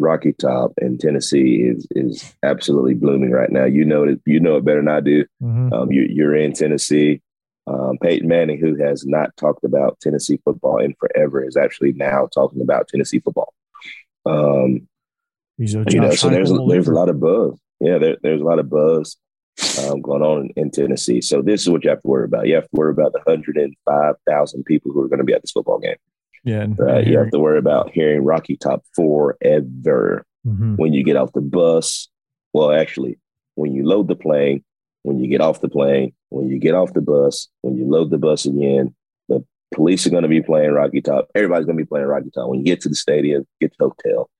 Rocky Top and Tennessee is is absolutely blooming right now. You know it. You know it better than I do. Mm-hmm. Um, you, you're in Tennessee. Um, Peyton Manning, who has not talked about Tennessee football in forever, is actually now talking about Tennessee football. Um, you know, so there's a, there's a lot of buzz. Yeah, there, there's a lot of buzz um, going on in, in, Tennessee. So this is what you have to worry about. You have to worry about the 105,000 people who are going to be at this football game. Yeah. You have to worry about hearing Rocky Top forever mm-hmm. when you get off the bus. Well, actually, when you load the plane, when you get off the plane, when you get off the bus, when you load the bus again, the police are going to be playing Rocky Top. Everybody's going to be playing Rocky Top. When you get to the stadium, get to the hotel.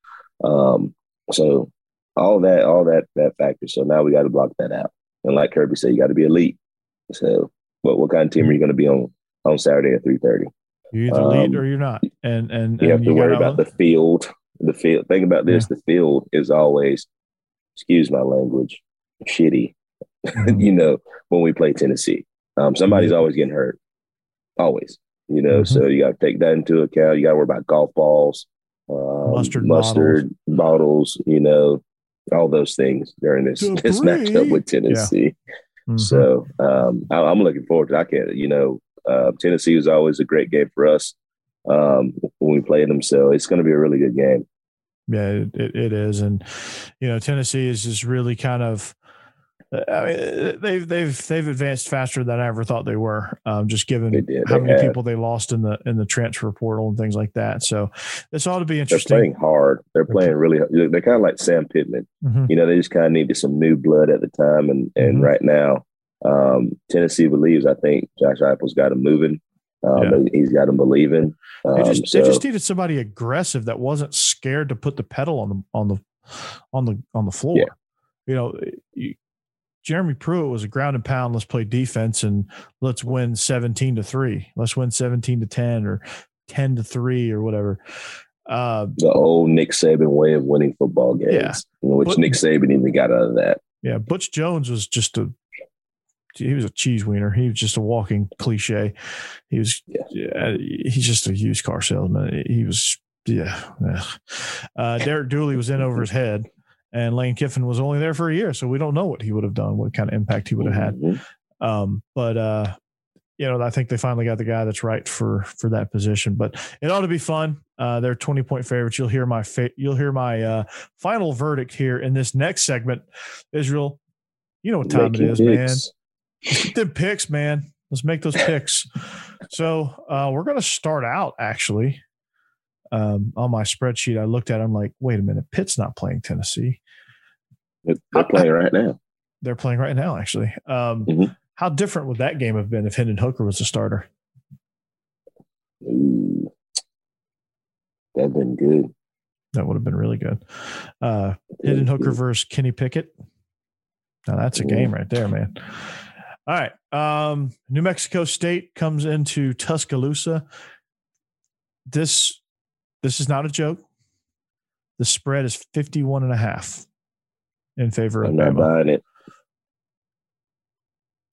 Um, so all that, all that, that factor. So now we got to block that out. And like Kirby said, you got to be elite. So, what what kind of team are you going to be on on Saturday at three thirty? You're either um, elite or you're not. And and, you have to worry about the field. The field. Think about this: yeah. the field is always, excuse my language, shitty. Mm-hmm. you know, when we play Tennessee, um, somebody's mm-hmm. always getting hurt. Always. You know, mm-hmm. so you got to take that into account. You got to worry about golf balls um, mustard, mustard bottles. bottles. you know, all those things during this, this matchup with Tennessee. Yeah. Mm-hmm. So um, I, am looking forward to. I can't, you know, uh, Tennessee was always a great game for us um, when we played them. So it's going to be a really good game. Yeah, it, it is, and you know, Tennessee is just really kind of I mean, they've they've they've advanced faster than I ever thought they were. Um, just given how they many have. people they lost in the in the transfer portal and things like that. So this ought to be interesting. They're playing hard. They're playing really. They're kind of like Sam Pittman. Mm-hmm. You know, they just kind of needed some new blood at the time, and and mm-hmm. right now, um, Tennessee believes. I think Josh Heupel's got him moving. Um, yeah. He's got them believing. Um, they, just, so. they just needed somebody aggressive that wasn't scared to put the pedal on the on the on the on the floor. Yeah. You know, you, Jeremy Pruitt was a ground and pound. Let's play defense and let's win 17 to three. Let's win 17 to 10 or 10 to three or whatever. Uh, the old Nick Saban way of winning football games, yeah. which but, Nick Saban even got out of that. Yeah. Butch Jones was just a, he was a cheese wiener. He was just a walking cliche. He was, yeah. yeah he's just a used car salesman. He was, yeah. yeah. Uh, Derek Dooley was in over his head and Lane Kiffin was only there for a year, so we don't know what he would have done, what kind of impact he would have had. Mm-hmm. Um, but uh, you know, I think they finally got the guy that's right for for that position. But it ought to be fun. Uh, they're twenty point favorites. You'll hear my fa- you'll hear my uh, final verdict here in this next segment. Israel, you know what time Making it is, man. picks. Let's get them picks, man. Let's make those picks. so uh, we're going to start out actually um, on my spreadsheet. I looked at. it, I'm like, wait a minute, Pitt's not playing Tennessee. They're playing right now. They're playing right now, actually. Um, Mhm. How different would that game have been if Hendon Hooker was a starter? Ooh. That'd been good. That would have been really good. Uh, Hendon Hooker versus Kenny Pickett. Now that's a game right there, man. All right. Um, New Mexico State comes into Tuscaloosa. This this is not a joke. The spread is 51 and a half in favor of I'm not buying it.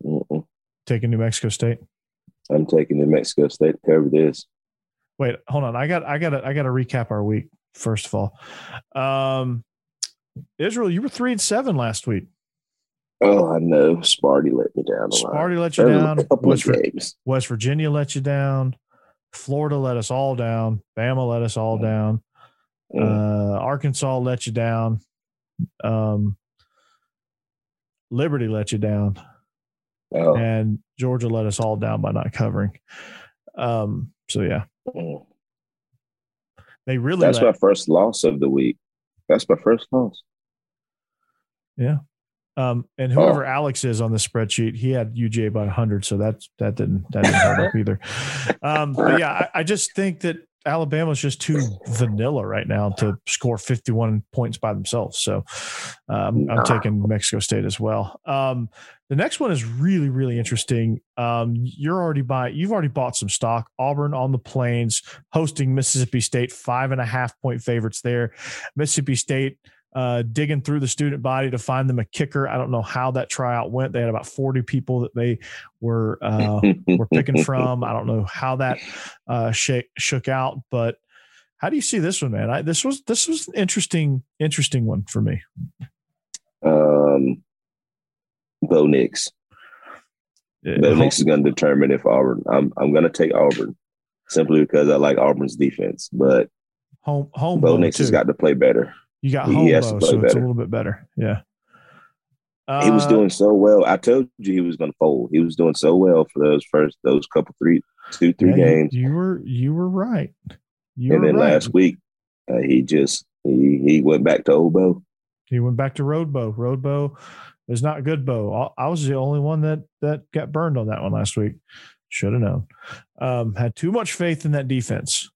Mm-mm. Taking New Mexico State. I'm taking New Mexico State to cover this. Wait, hold on. I got I got to I got to recap our week first of all. Um, Israel, you were three and seven last week. Oh, I know. Sparty let me down a lot. Sparty let you down. West. West Virginia let you down. Florida let us all down. Bama let us all down. Mm. Uh, Arkansas let you down. Um, Liberty let you down, oh, and Georgia let us all down by not covering. Um, so yeah, mm. they really That's let, my first loss of the week. That's my first loss. Um, and Oh. whoever Alex is on the spreadsheet, he had UGA by 100, so that's that didn't that didn't hold up either. Um, but yeah, I, I just think that Alabama's just too vanilla right now to score 51 points by themselves. So um, I'm taking Mexico State as well. Um, the next one is really really interesting. Um, you're already buy you've already bought some stock. Auburn on the plains hosting Mississippi State, five and a half point favorites there. Mississippi State uh, digging through the student body to find them a kicker. I don't know how that tryout went. They had about 40 people that they were uh, were picking from. I don't know how that uh, shake, shook out, but how do you see this one, man? I, this was this was an interesting interesting one for me. um, Bo Nix. Bo Nix is going to determine if Auburn. I'm I'm going to take Auburn simply because I like Auburn's defense, but home home Bo Nix has got to play better. You got home bow, play so it's a little bit better. Yeah. he was Uh, doing so well. I told you he was going to fold. He was doing so well for those first those couple three two three yeah, games, You, were you were right. You and were then right. last week uh, he just he he went back to old Bo. He went back to road bow. Road bow is not good bow. I I was the only one that that got burned on that one last week. Should have known. Um, had too much faith in that defense.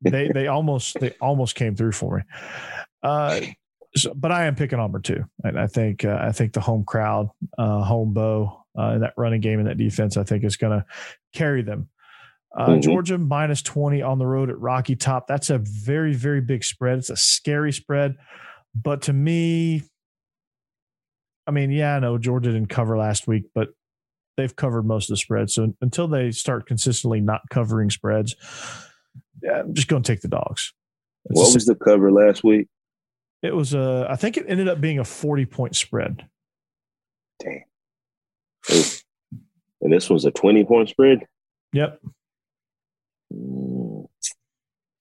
They they almost they almost came through for me. Uh, so, but I am picking Auburn too, and I think uh, I think the home crowd, uh, home bow, uh, and that running game and that defense, I think is going to carry them. Uh, Mhm. Georgia minus 20 on the road at Rocky Top. That's a very, very big spread. It's a scary spread. But to me, I mean, yeah, I know Georgia didn't cover last week, but they've covered most of the spreads. So until they start consistently not covering spreads, I'm just going to take the dogs. It's What was the cover last week? it was a, I think it ended up being a 40 point spread. Damn. And this was a twenty point spread. Yep. Mm,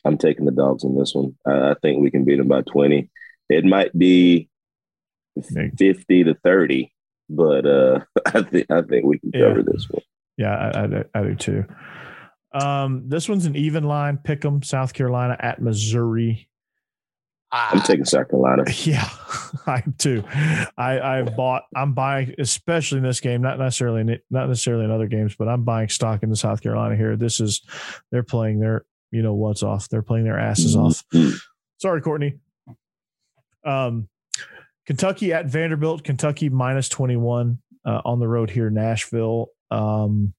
I'm taking the dogs in this one. I, I think we can beat them by 20. It might be 50 to 30, but uh, I think I think we can Yeah. cover this one. Yeah, I, I, I do too. Um, this one's an even line. Pick 'em, South Carolina at Missouri. I'm taking South Carolina. Yeah, I am too. I I've bought. I'm buying, especially in this game. Not necessarily in not necessarily in other games, but I'm buying stock into South Carolina here. This is they're playing their you know what's off. They're playing their asses off. Mhm. Sorry, Courtney. Um, Kentucky at Vanderbilt. Kentucky minus twenty one uh, on the road here. Nashville. Um,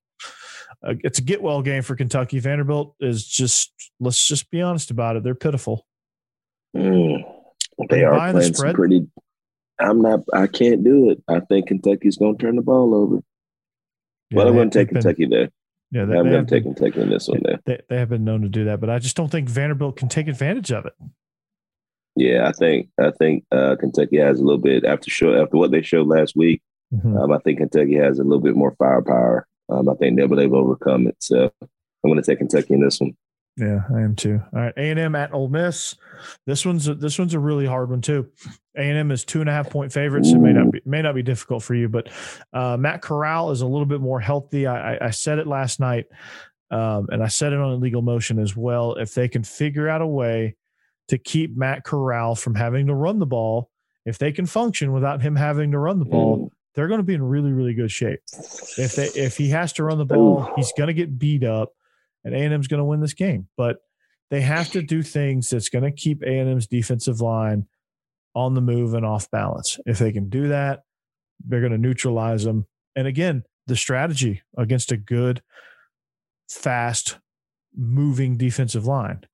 uh, it's a get well game for Kentucky. Vanderbilt is just let's just be honest about it. They're pitiful. Mm. they are buying the some spread? pretty. I'm not. I can't do it. I think Kentucky's going to turn the ball over. But I'm going to take been- Kentucky there. Yeah, they, I'm going to take been- Kentucky in this one there. they, they have been known to do that, but I just don't think Vanderbilt can take advantage of it. Yeah, I think I think uh, Kentucky has a little bit after show after what they showed last week. Mhm. Um, I think Kentucky has a little bit more firepower um, I think they'll be able to overcome it. So I'm going to take Kentucky in this one. Yeah, I am too. All right, A and M at Ole Miss. This one's a, this one's a really hard one too. A and M is two and a half point favorites. It may not be may not be difficult for you, but uh, Matt Corral is a little bit more healthy. I, I, I said it last night, um, and I said it on illegal motion as well. If they can figure out a way to keep Matt Corral from having to run the ball, if they can function without him having to run the ball, they're going to be in really really good shape. If they if he has to run the ball, he's going to get beat up and A&M's going to win this game. But they have to do things that's going to keep A&M's defensive line on the move and off balance. If they can do that, they're going to neutralize them. And again, the strategy against a good, fast, moving defensive line.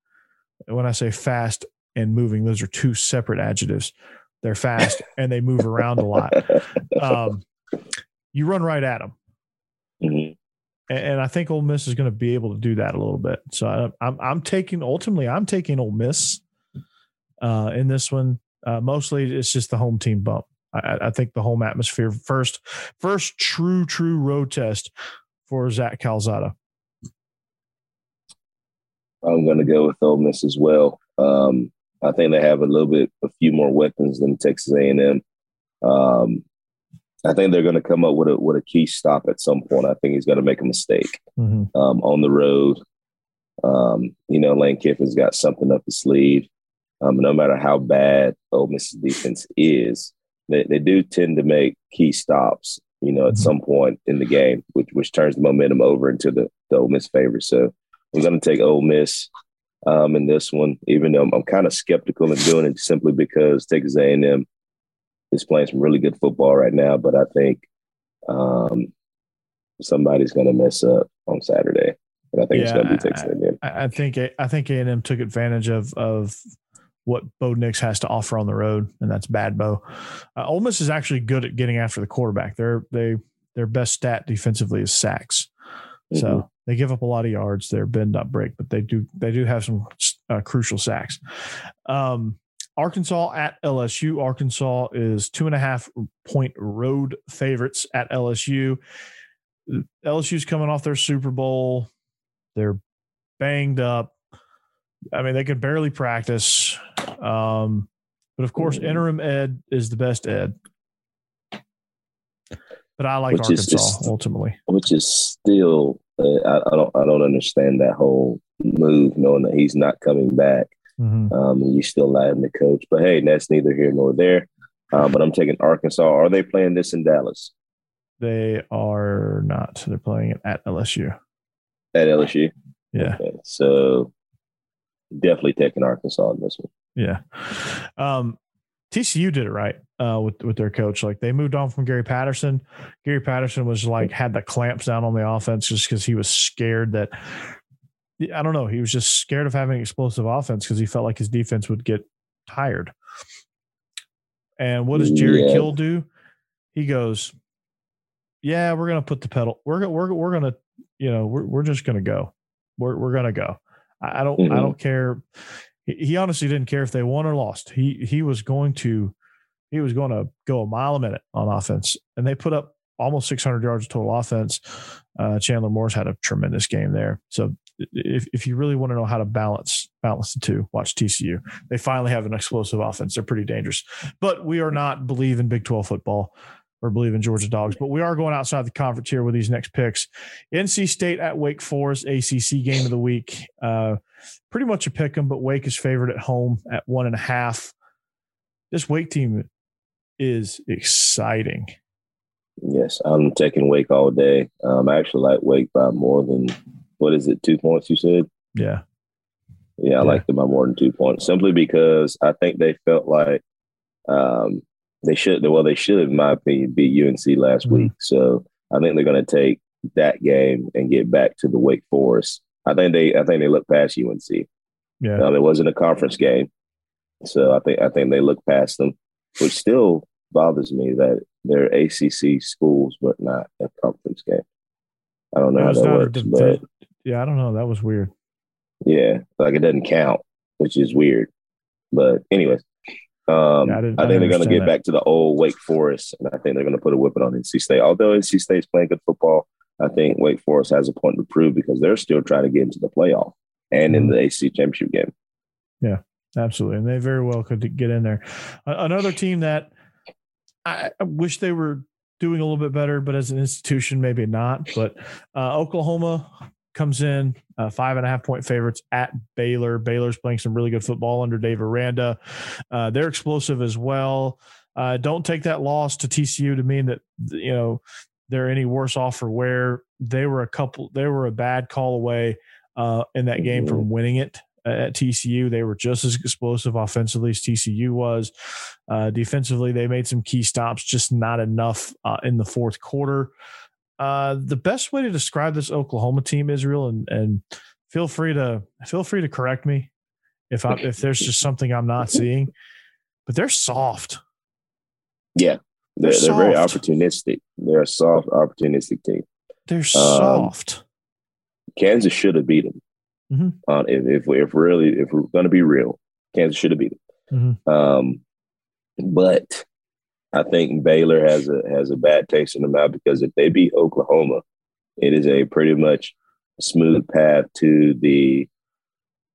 When I say fast and moving, those are two separate adjectives. They're fast and they move around a lot. Um, you run right at them. Mhm. And, and I think Ole Miss is going to be able to do that a little bit. So I, I'm I'm taking ultimately I'm taking Ole Miss uh, in this one. Uh, mostly it's just the home team bump. I, I think the home atmosphere first first true true road test for Zach Calzada. I'm going to go with Ole Miss as well. Um, I think they have a little bit, a few more weapons than Texas A&M. Um, I think they're going to come up with a with a key stop at some point. I think he's going to make a mistake Mhm. um, on the road. Um, you know, Lane Kiffin's got something up his sleeve. Um, no matter how bad Ole Miss's defense is, they, they do tend to make key stops. You know, at Mhm. some point in the game, which which turns the momentum over into the, the Ole Miss favor. So I'm going to take Ole Miss um, in this one, even though I'm, I'm kind of skeptical in doing it simply because Texas A&M is playing some really good football right now. But I think um, somebody's going to mess up on Saturday, and I think it's going to be Texas A&M. I, I think I think A and M took advantage of of what Bo Nix has to offer on the road, and that's bad Bo. Uh, Ole Miss is actually good at getting after the quarterback. Their they their best stat defensively is sacks. So Mhm. they give up a lot of yards. They're bend not break, but they do they do have some uh, crucial sacks. Um, Arkansas at LSU. Arkansas is two and a half point road favorites at LSU. LSU's coming off their Super Bowl. They're banged up. I mean, they could barely practice. Um, but of course, interim Ed is the best Ed. But I like Which is Arkansas just- ultimately. which is still uh, I, I don't I don't understand that whole move, knowing that he's not coming back. Mhm. Um, and you still allow him to coach, but hey, that's neither here nor there. Um, but I'm taking Arkansas. Are they playing this in Dallas They are not. They're playing it at LSU. at LSU? Yeah. Okay, so definitely taking Arkansas in this one. Yeah. Um, TCU did it right uh, with with their coach. Like they moved on from Gary Patterson. Gary Patterson was like had the clamps down on the offense just because he was scared that I don't know. He was just scared of having explosive offense because he felt like his defense would get tired. And what does Jerry Yeah. Kill do? He goes, "Yeah, we're gonna put the pedal. We're gonna we're we're gonna you know we're we're just gonna go. We're we're gonna go. I, I don't I Mhm. don't care. He, honestly didn't care if they won or lost. He he was going to he was going to go a mile a minute on offense, and they put up almost 600 yards of total offense. Uh, Chandler Morris had a tremendous game there. So if if you really want to know how to balance balance the two, watch TCU. They finally have an explosive offense. They're pretty dangerous. But we are not believe in Big 12 football or Bleav in Georgia dogs. But we are going outside the conference here with these next picks. NC State at Wake Forest, ACC game of the week. Uh, pretty much a pick 'em, but Wake is favored at home at one and a half. This Wake team is exciting. Yes, I'm taking Wake all day. Um, I actually like Wake by more than what is it? Two points? You said? Yeah. Yeah, I Yeah. like them by more than two points simply because I think they felt like um, they should. Well, they should, in my opinion, beat UNC last Mhm. week. So I think they're going to take that game and get back to the Wake Forest. I think they. I think they look past UNC. Yeah. Um, it wasn't a conference game, so I think I think they look past them, which still bothers me that they're ACC schools but not a conference game. I don't know That how that works, but Yeah, I don't know. That was weird. yeah, like it doesn't count, which is weird. But anyways, um, Yeah, I I, think they're going to get that. back to the old Wake Forest, and I think they're going to put a whipping on NC State. Although NC State's playing good football, I think Wake Forest has a point to prove because they're still trying to get into the playoff and in the AC championship game. Yeah, absolutely, and they very well could get in there. Another team that I wish they were doing a little bit better, but as an institution, maybe not. But uh, Oklahoma comes in uh, five and a half point favorites at Baylor. Baylor's playing some really good football under Dave Aranda. Uh, they're explosive as well. Uh, don't take that loss to TCU to mean that you know they're any worse off for where they were a couple. They were a bad call away uh, in that game from mm-hmm. winning it at TCU. They were just as explosive offensively as TCU was. Uh, defensively, they made some key stops, just not enough uh, in the fourth quarter. Uh, the best way to describe this Oklahoma team, Israel, and and feel free to feel free to correct me if I if there's just something I'm not seeing, but they're soft. Yeah, they're, they're, they're very opportunistic. They're a soft, opportunistic team. They're um, soft. Kansas should have beat them. Mm-hmm. Uh, if if, we, if really if we're going to be real, Kansas should have beat them. Mm-hmm. Um, but I think Baylor has a has a bad taste in the mouth because if they beat Oklahoma, it is a pretty much smooth path to the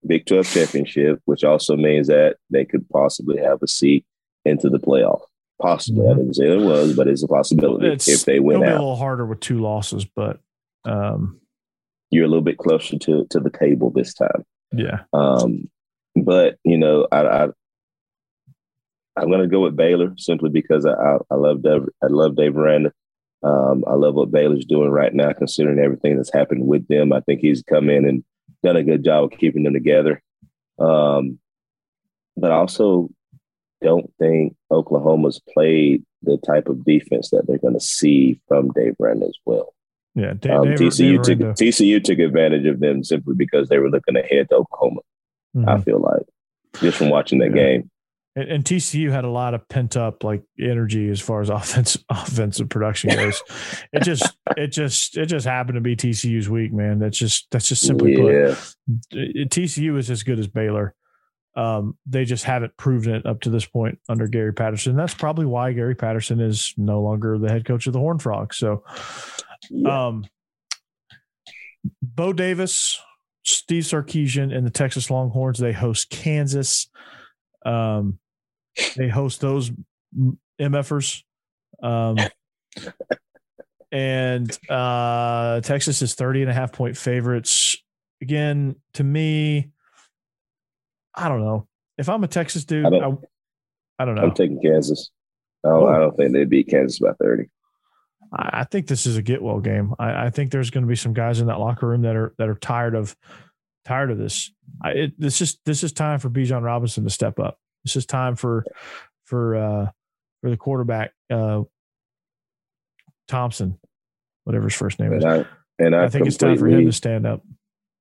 Big 12 championship, which also means that they could possibly have a seat into the playoff. Possibly, mm-hmm. I didn't say it was, but it's a possibility it's, if they win it'll out. A little harder with two losses, but um, you're a little bit closer to to the table this time. Yeah. Um, but you know, I, I I'm going to go with Baylor simply because I, I, love Dave, I love Dave Aranda. Um, I love what Baylor's doing right now, considering everything that's happened with them. I think he's come in and done a good job of keeping them together. Um, but I also don't think Oklahoma's played the type of defense that they're going to see from Dave Aranda as well. Yeah, Dave, um, TCU Dave took TCU took advantage of them simply because they were looking ahead to Oklahoma. Mm-hmm. I feel like just from watching that yeah. game. And, and, TCU had a lot of pent up like energy as far as offensive offensive production goes. it just it just it just happened to be TCU's week, man. That's just that's just simply yeah. put. TCU is as good as Baylor. Um, they just haven't proven it up to this point under Gary Patterson. That's probably why Gary Patterson is no longer the head coach of the Horn Frogs. So, yeah. um, Bo Davis, Steve Sarkisian, and the Texas Longhorns they host Kansas. Um, they host those MFers. Um, and uh, Texas is 30 and a half point favorites. Again, to me, I don't know. If I'm a Texas dude, I don't, I, I don't know. I'm taking Kansas. I don't, I don't think they beat Kansas by 30. I think this is a get well game. I, I, think there's going to be some guys in that locker room that are that are tired of tired of this. I, it, this is this is time for Bijan Robinson to step up. This is time for for uh, for the quarterback uh, Thompson, whatever his first name and is. I, and I, I think it's time for him to stand up.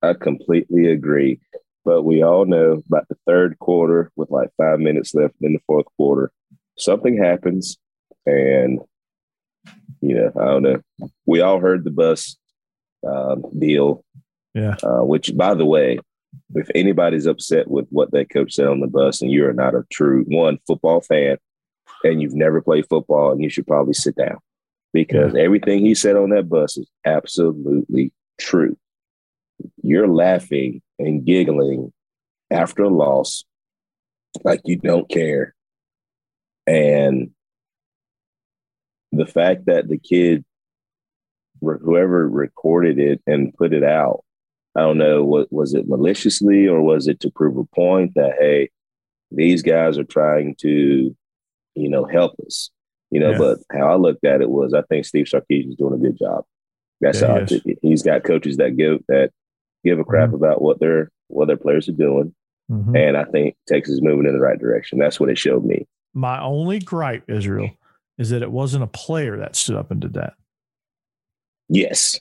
I completely agree. But we all know about the third quarter with like five minutes left in the fourth quarter, something happens. And, you know, I don't know. We all heard the bus um, deal. Yeah. Uh, which, by the way, if anybody's upset with what that coach said on the bus and you're not a true one football fan and you've never played football and you should probably sit down. Because yeah. everything he said on that bus is absolutely true. You're laughing and giggling after a loss like you don't care. And the fact that the kid whoever recorded it and put it out I don't know what was it maliciously or was it to prove a point that hey, these guys are trying to, you know, help us. You know, yeah. but how I looked at it was I think Steve Sarkisian is doing a good job. That's yeah, how I took it. He's got coaches that give that give a crap mm-hmm. about what their what their players are doing. Mm-hmm. And I think Texas is moving in the right direction. That's what it showed me. My only gripe, Israel, is that it wasn't a player that stood up and did that. Yes.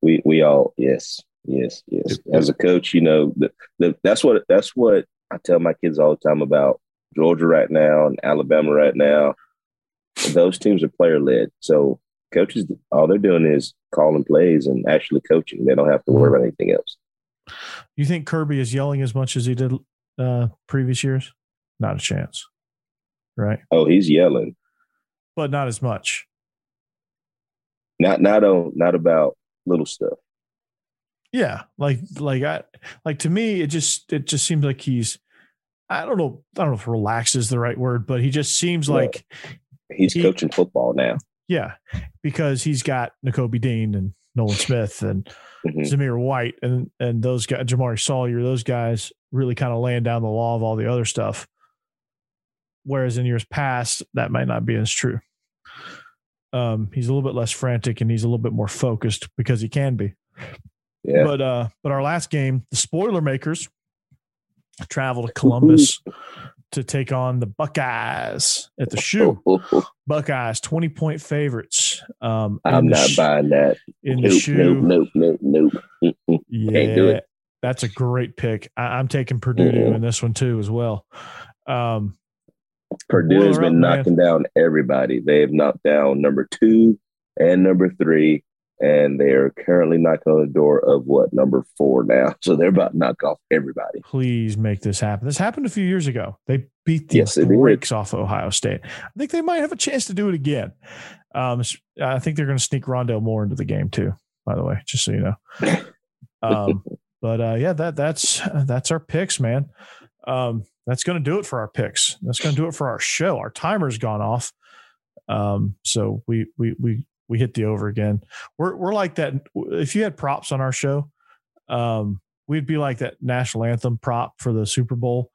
We we all yes. Yes, yes. As a coach, you know, the, the, that's what that's what I tell my kids all the time about Georgia right now and Alabama right now. Those teams are player led. So coaches, all they're doing is calling plays and actually coaching. They don't have to worry about anything else. You think Kirby is yelling as much as he did uh, previous years? Not a chance, right? Oh, he's yelling, but not as much. Not not on not about little stuff. Yeah, like like I like to me, it just it just seems like he's I don't know I don't know if relax is the right word, but he just seems like he's he, coaching football now. Yeah, because he's got Nakobe Dean and Nolan Smith and mm-hmm. Zamir White and and those guys, Jamari Salyer, those guys really kind of laying down the law of all the other stuff. Whereas in years past, that might not be as true. Um, he's a little bit less frantic and he's a little bit more focused because he can be. Yeah. But uh, but our last game, the spoiler makers travel to Columbus to take on the Buckeyes at the shoe. Buckeyes, 20 point favorites. Um, I'm not sh- buying that. In nope, the shoe. Nope, nope, nope, nope. Yeah, Can't do it. That's a great pick. I, am taking Purdue mm-hmm. in this one too, as well. Um, Purdue has been up, knocking man. down everybody. They have knocked down number two and number three and they are currently knocking on the door of what number four now. So they're about to knock off everybody. Please make this happen. This happened a few years ago. They beat the yes, brakes off Ohio State. I think they might have a chance to do it again. Um, I think they're going to sneak Rondale Moore into the game too. By the way, just so you know. Um, but uh, yeah, that that's that's our picks, man. Um, that's going to do it for our picks. That's going to do it for our show. Our timer's gone off. Um, so we we we we hit the over again. We're we're like that. If you had props on our show, um, we'd be like that national anthem prop for the Super Bowl.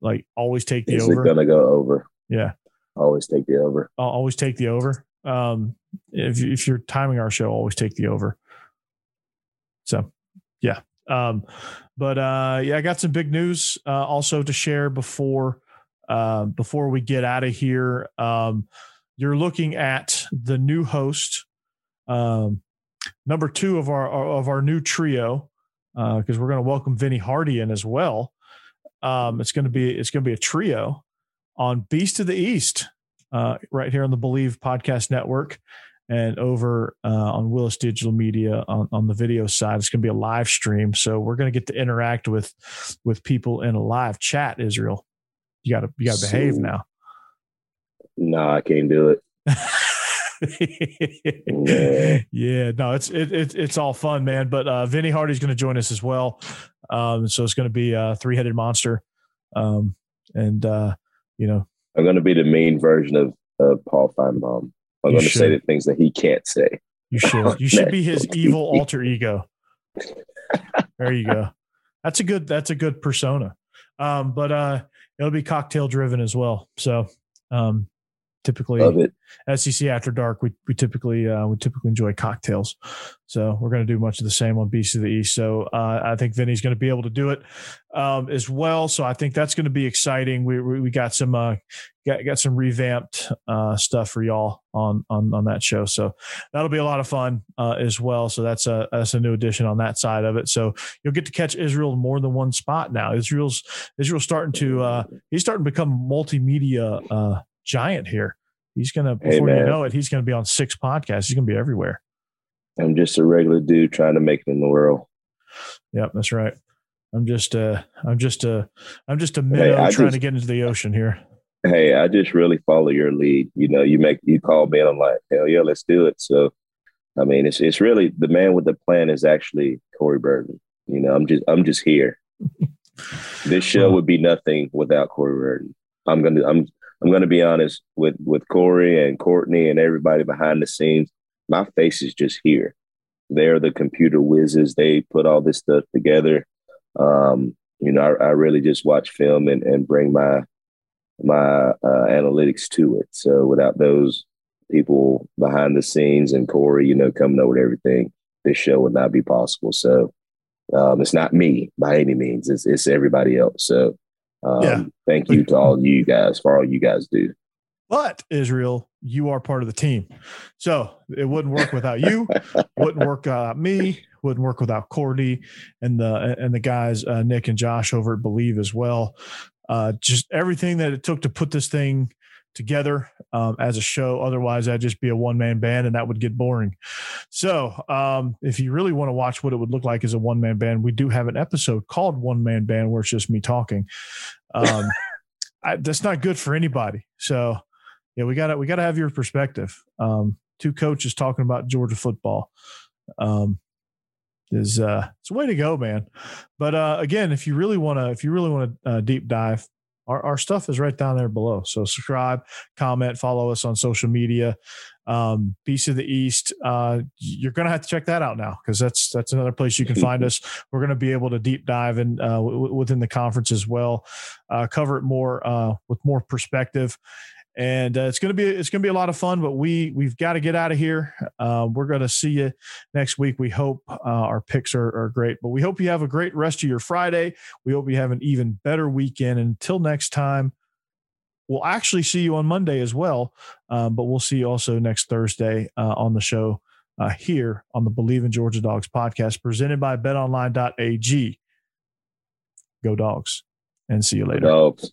Like always take the Is over. Gonna go over. Yeah. Always take the over. I'll always take the over. Um, if if you're timing our show, always take the over. So, yeah. Um, but uh, yeah, I got some big news uh, also to share before uh, before we get out of here. Um, you're looking at the new host, um, number two of our of our new trio, because uh, we're going to welcome Vinny Hardy in as well. Um, it's going to be it's going to be a trio on Beast of the East, uh, right here on the Bleav Podcast Network, and over uh, on Willis Digital Media on, on the video side. It's going to be a live stream, so we're going to get to interact with with people in a live chat. Israel, you got to you got to behave now no, I can't do it. yeah. yeah, no, it's it, it, it's all fun, man. But uh, Vinny Hardy's going to join us as well. Um, so it's going to be a three headed monster. Um, and uh, you know, I'm going to be the main version of, of Paul Finebaum. I'm going to say the things that he can't say. You should. You should be his evil alter ego. There you go. That's a good. That's a good persona. Um, but uh, it'll be cocktail driven as well. So um, typically Love it. SEC after dark. We we typically uh, we typically enjoy cocktails, so we're going to do much of the same on Beast of the East. So uh, I think Vinny's going to be able to do it um, as well. So I think that's going to be exciting. We we, we got some uh, got got some revamped uh, stuff for y'all on on on that show. So that'll be a lot of fun uh, as well. So that's a that's a new addition on that side of it. So you'll get to catch Israel in more than one spot now. Israel's Israel's starting to uh, he's starting to become multimedia uh, giant here. He's gonna before you know it, he's gonna be on six podcasts. He's gonna be everywhere. I'm just a regular dude trying to make it in the world. Yep, that's right. I'm just uh, a, uh, I'm just a, I'm just a minnow hey, trying just, to get into the ocean here. Hey, I just really follow your lead. You know, you make you call me and I'm like, hell yeah, let's do it. So, I mean, it's it's really the man with the plan is actually Corey Burton. You know, I'm just I'm just here. this show would be nothing without Corey Burton. I'm gonna I'm I'm going to be honest with with Corey and Courtney and everybody behind the scenes. My face is just here. They're the computer whizzes. They put all this stuff together. Um, you know, I, I, really just watch film and, and bring my my uh, analytics to it. So without those people behind the scenes and Corey, you know, coming up with everything, this show would not be possible. So um, it's not me by any means. It's it's everybody else. So um, yeah. Thank you to all you guys for all you guys do. But Israel, you are part of the team, so it wouldn't work without you. wouldn't work without me. Wouldn't work without Cordy and the and the guys uh, Nick and Josh over at Bleav as well. Uh, just everything that it took to put this thing together um, as a show. Otherwise, I'd just be a one man band and that would get boring. So, um, if you really want to watch what it would look like as a one man band, we do have an episode called One Man Band where it's just me talking. Um, I, that's not good for anybody. So, yeah, we got to we got to have your perspective. Um, two coaches talking about Georgia football. Um, is uh it's a way to go, man. But uh again, if you really want to, if you really want to uh, deep dive, our, our stuff is right down there below. So subscribe, comment, follow us on social media. Um, Beast of the East, uh, you're gonna have to check that out now because that's that's another place you can find us. We're gonna be able to deep dive in uh, w- within the conference as well, uh, cover it more uh, with more perspective and uh, it's gonna be it's gonna be a lot of fun. But we we've got to get out of here. Uh, we're gonna see you next week. We hope uh, our picks are, are great, but we hope you have a great rest of your Friday. We hope you have an even better weekend. Until next time, we'll actually see you on Monday as well. Um, but we'll see you also next Thursday uh, on the show uh, here on the Bleav in Georgia Dogs podcast, presented by BetOnline.ag. Go Dogs, and see you later. Dogs.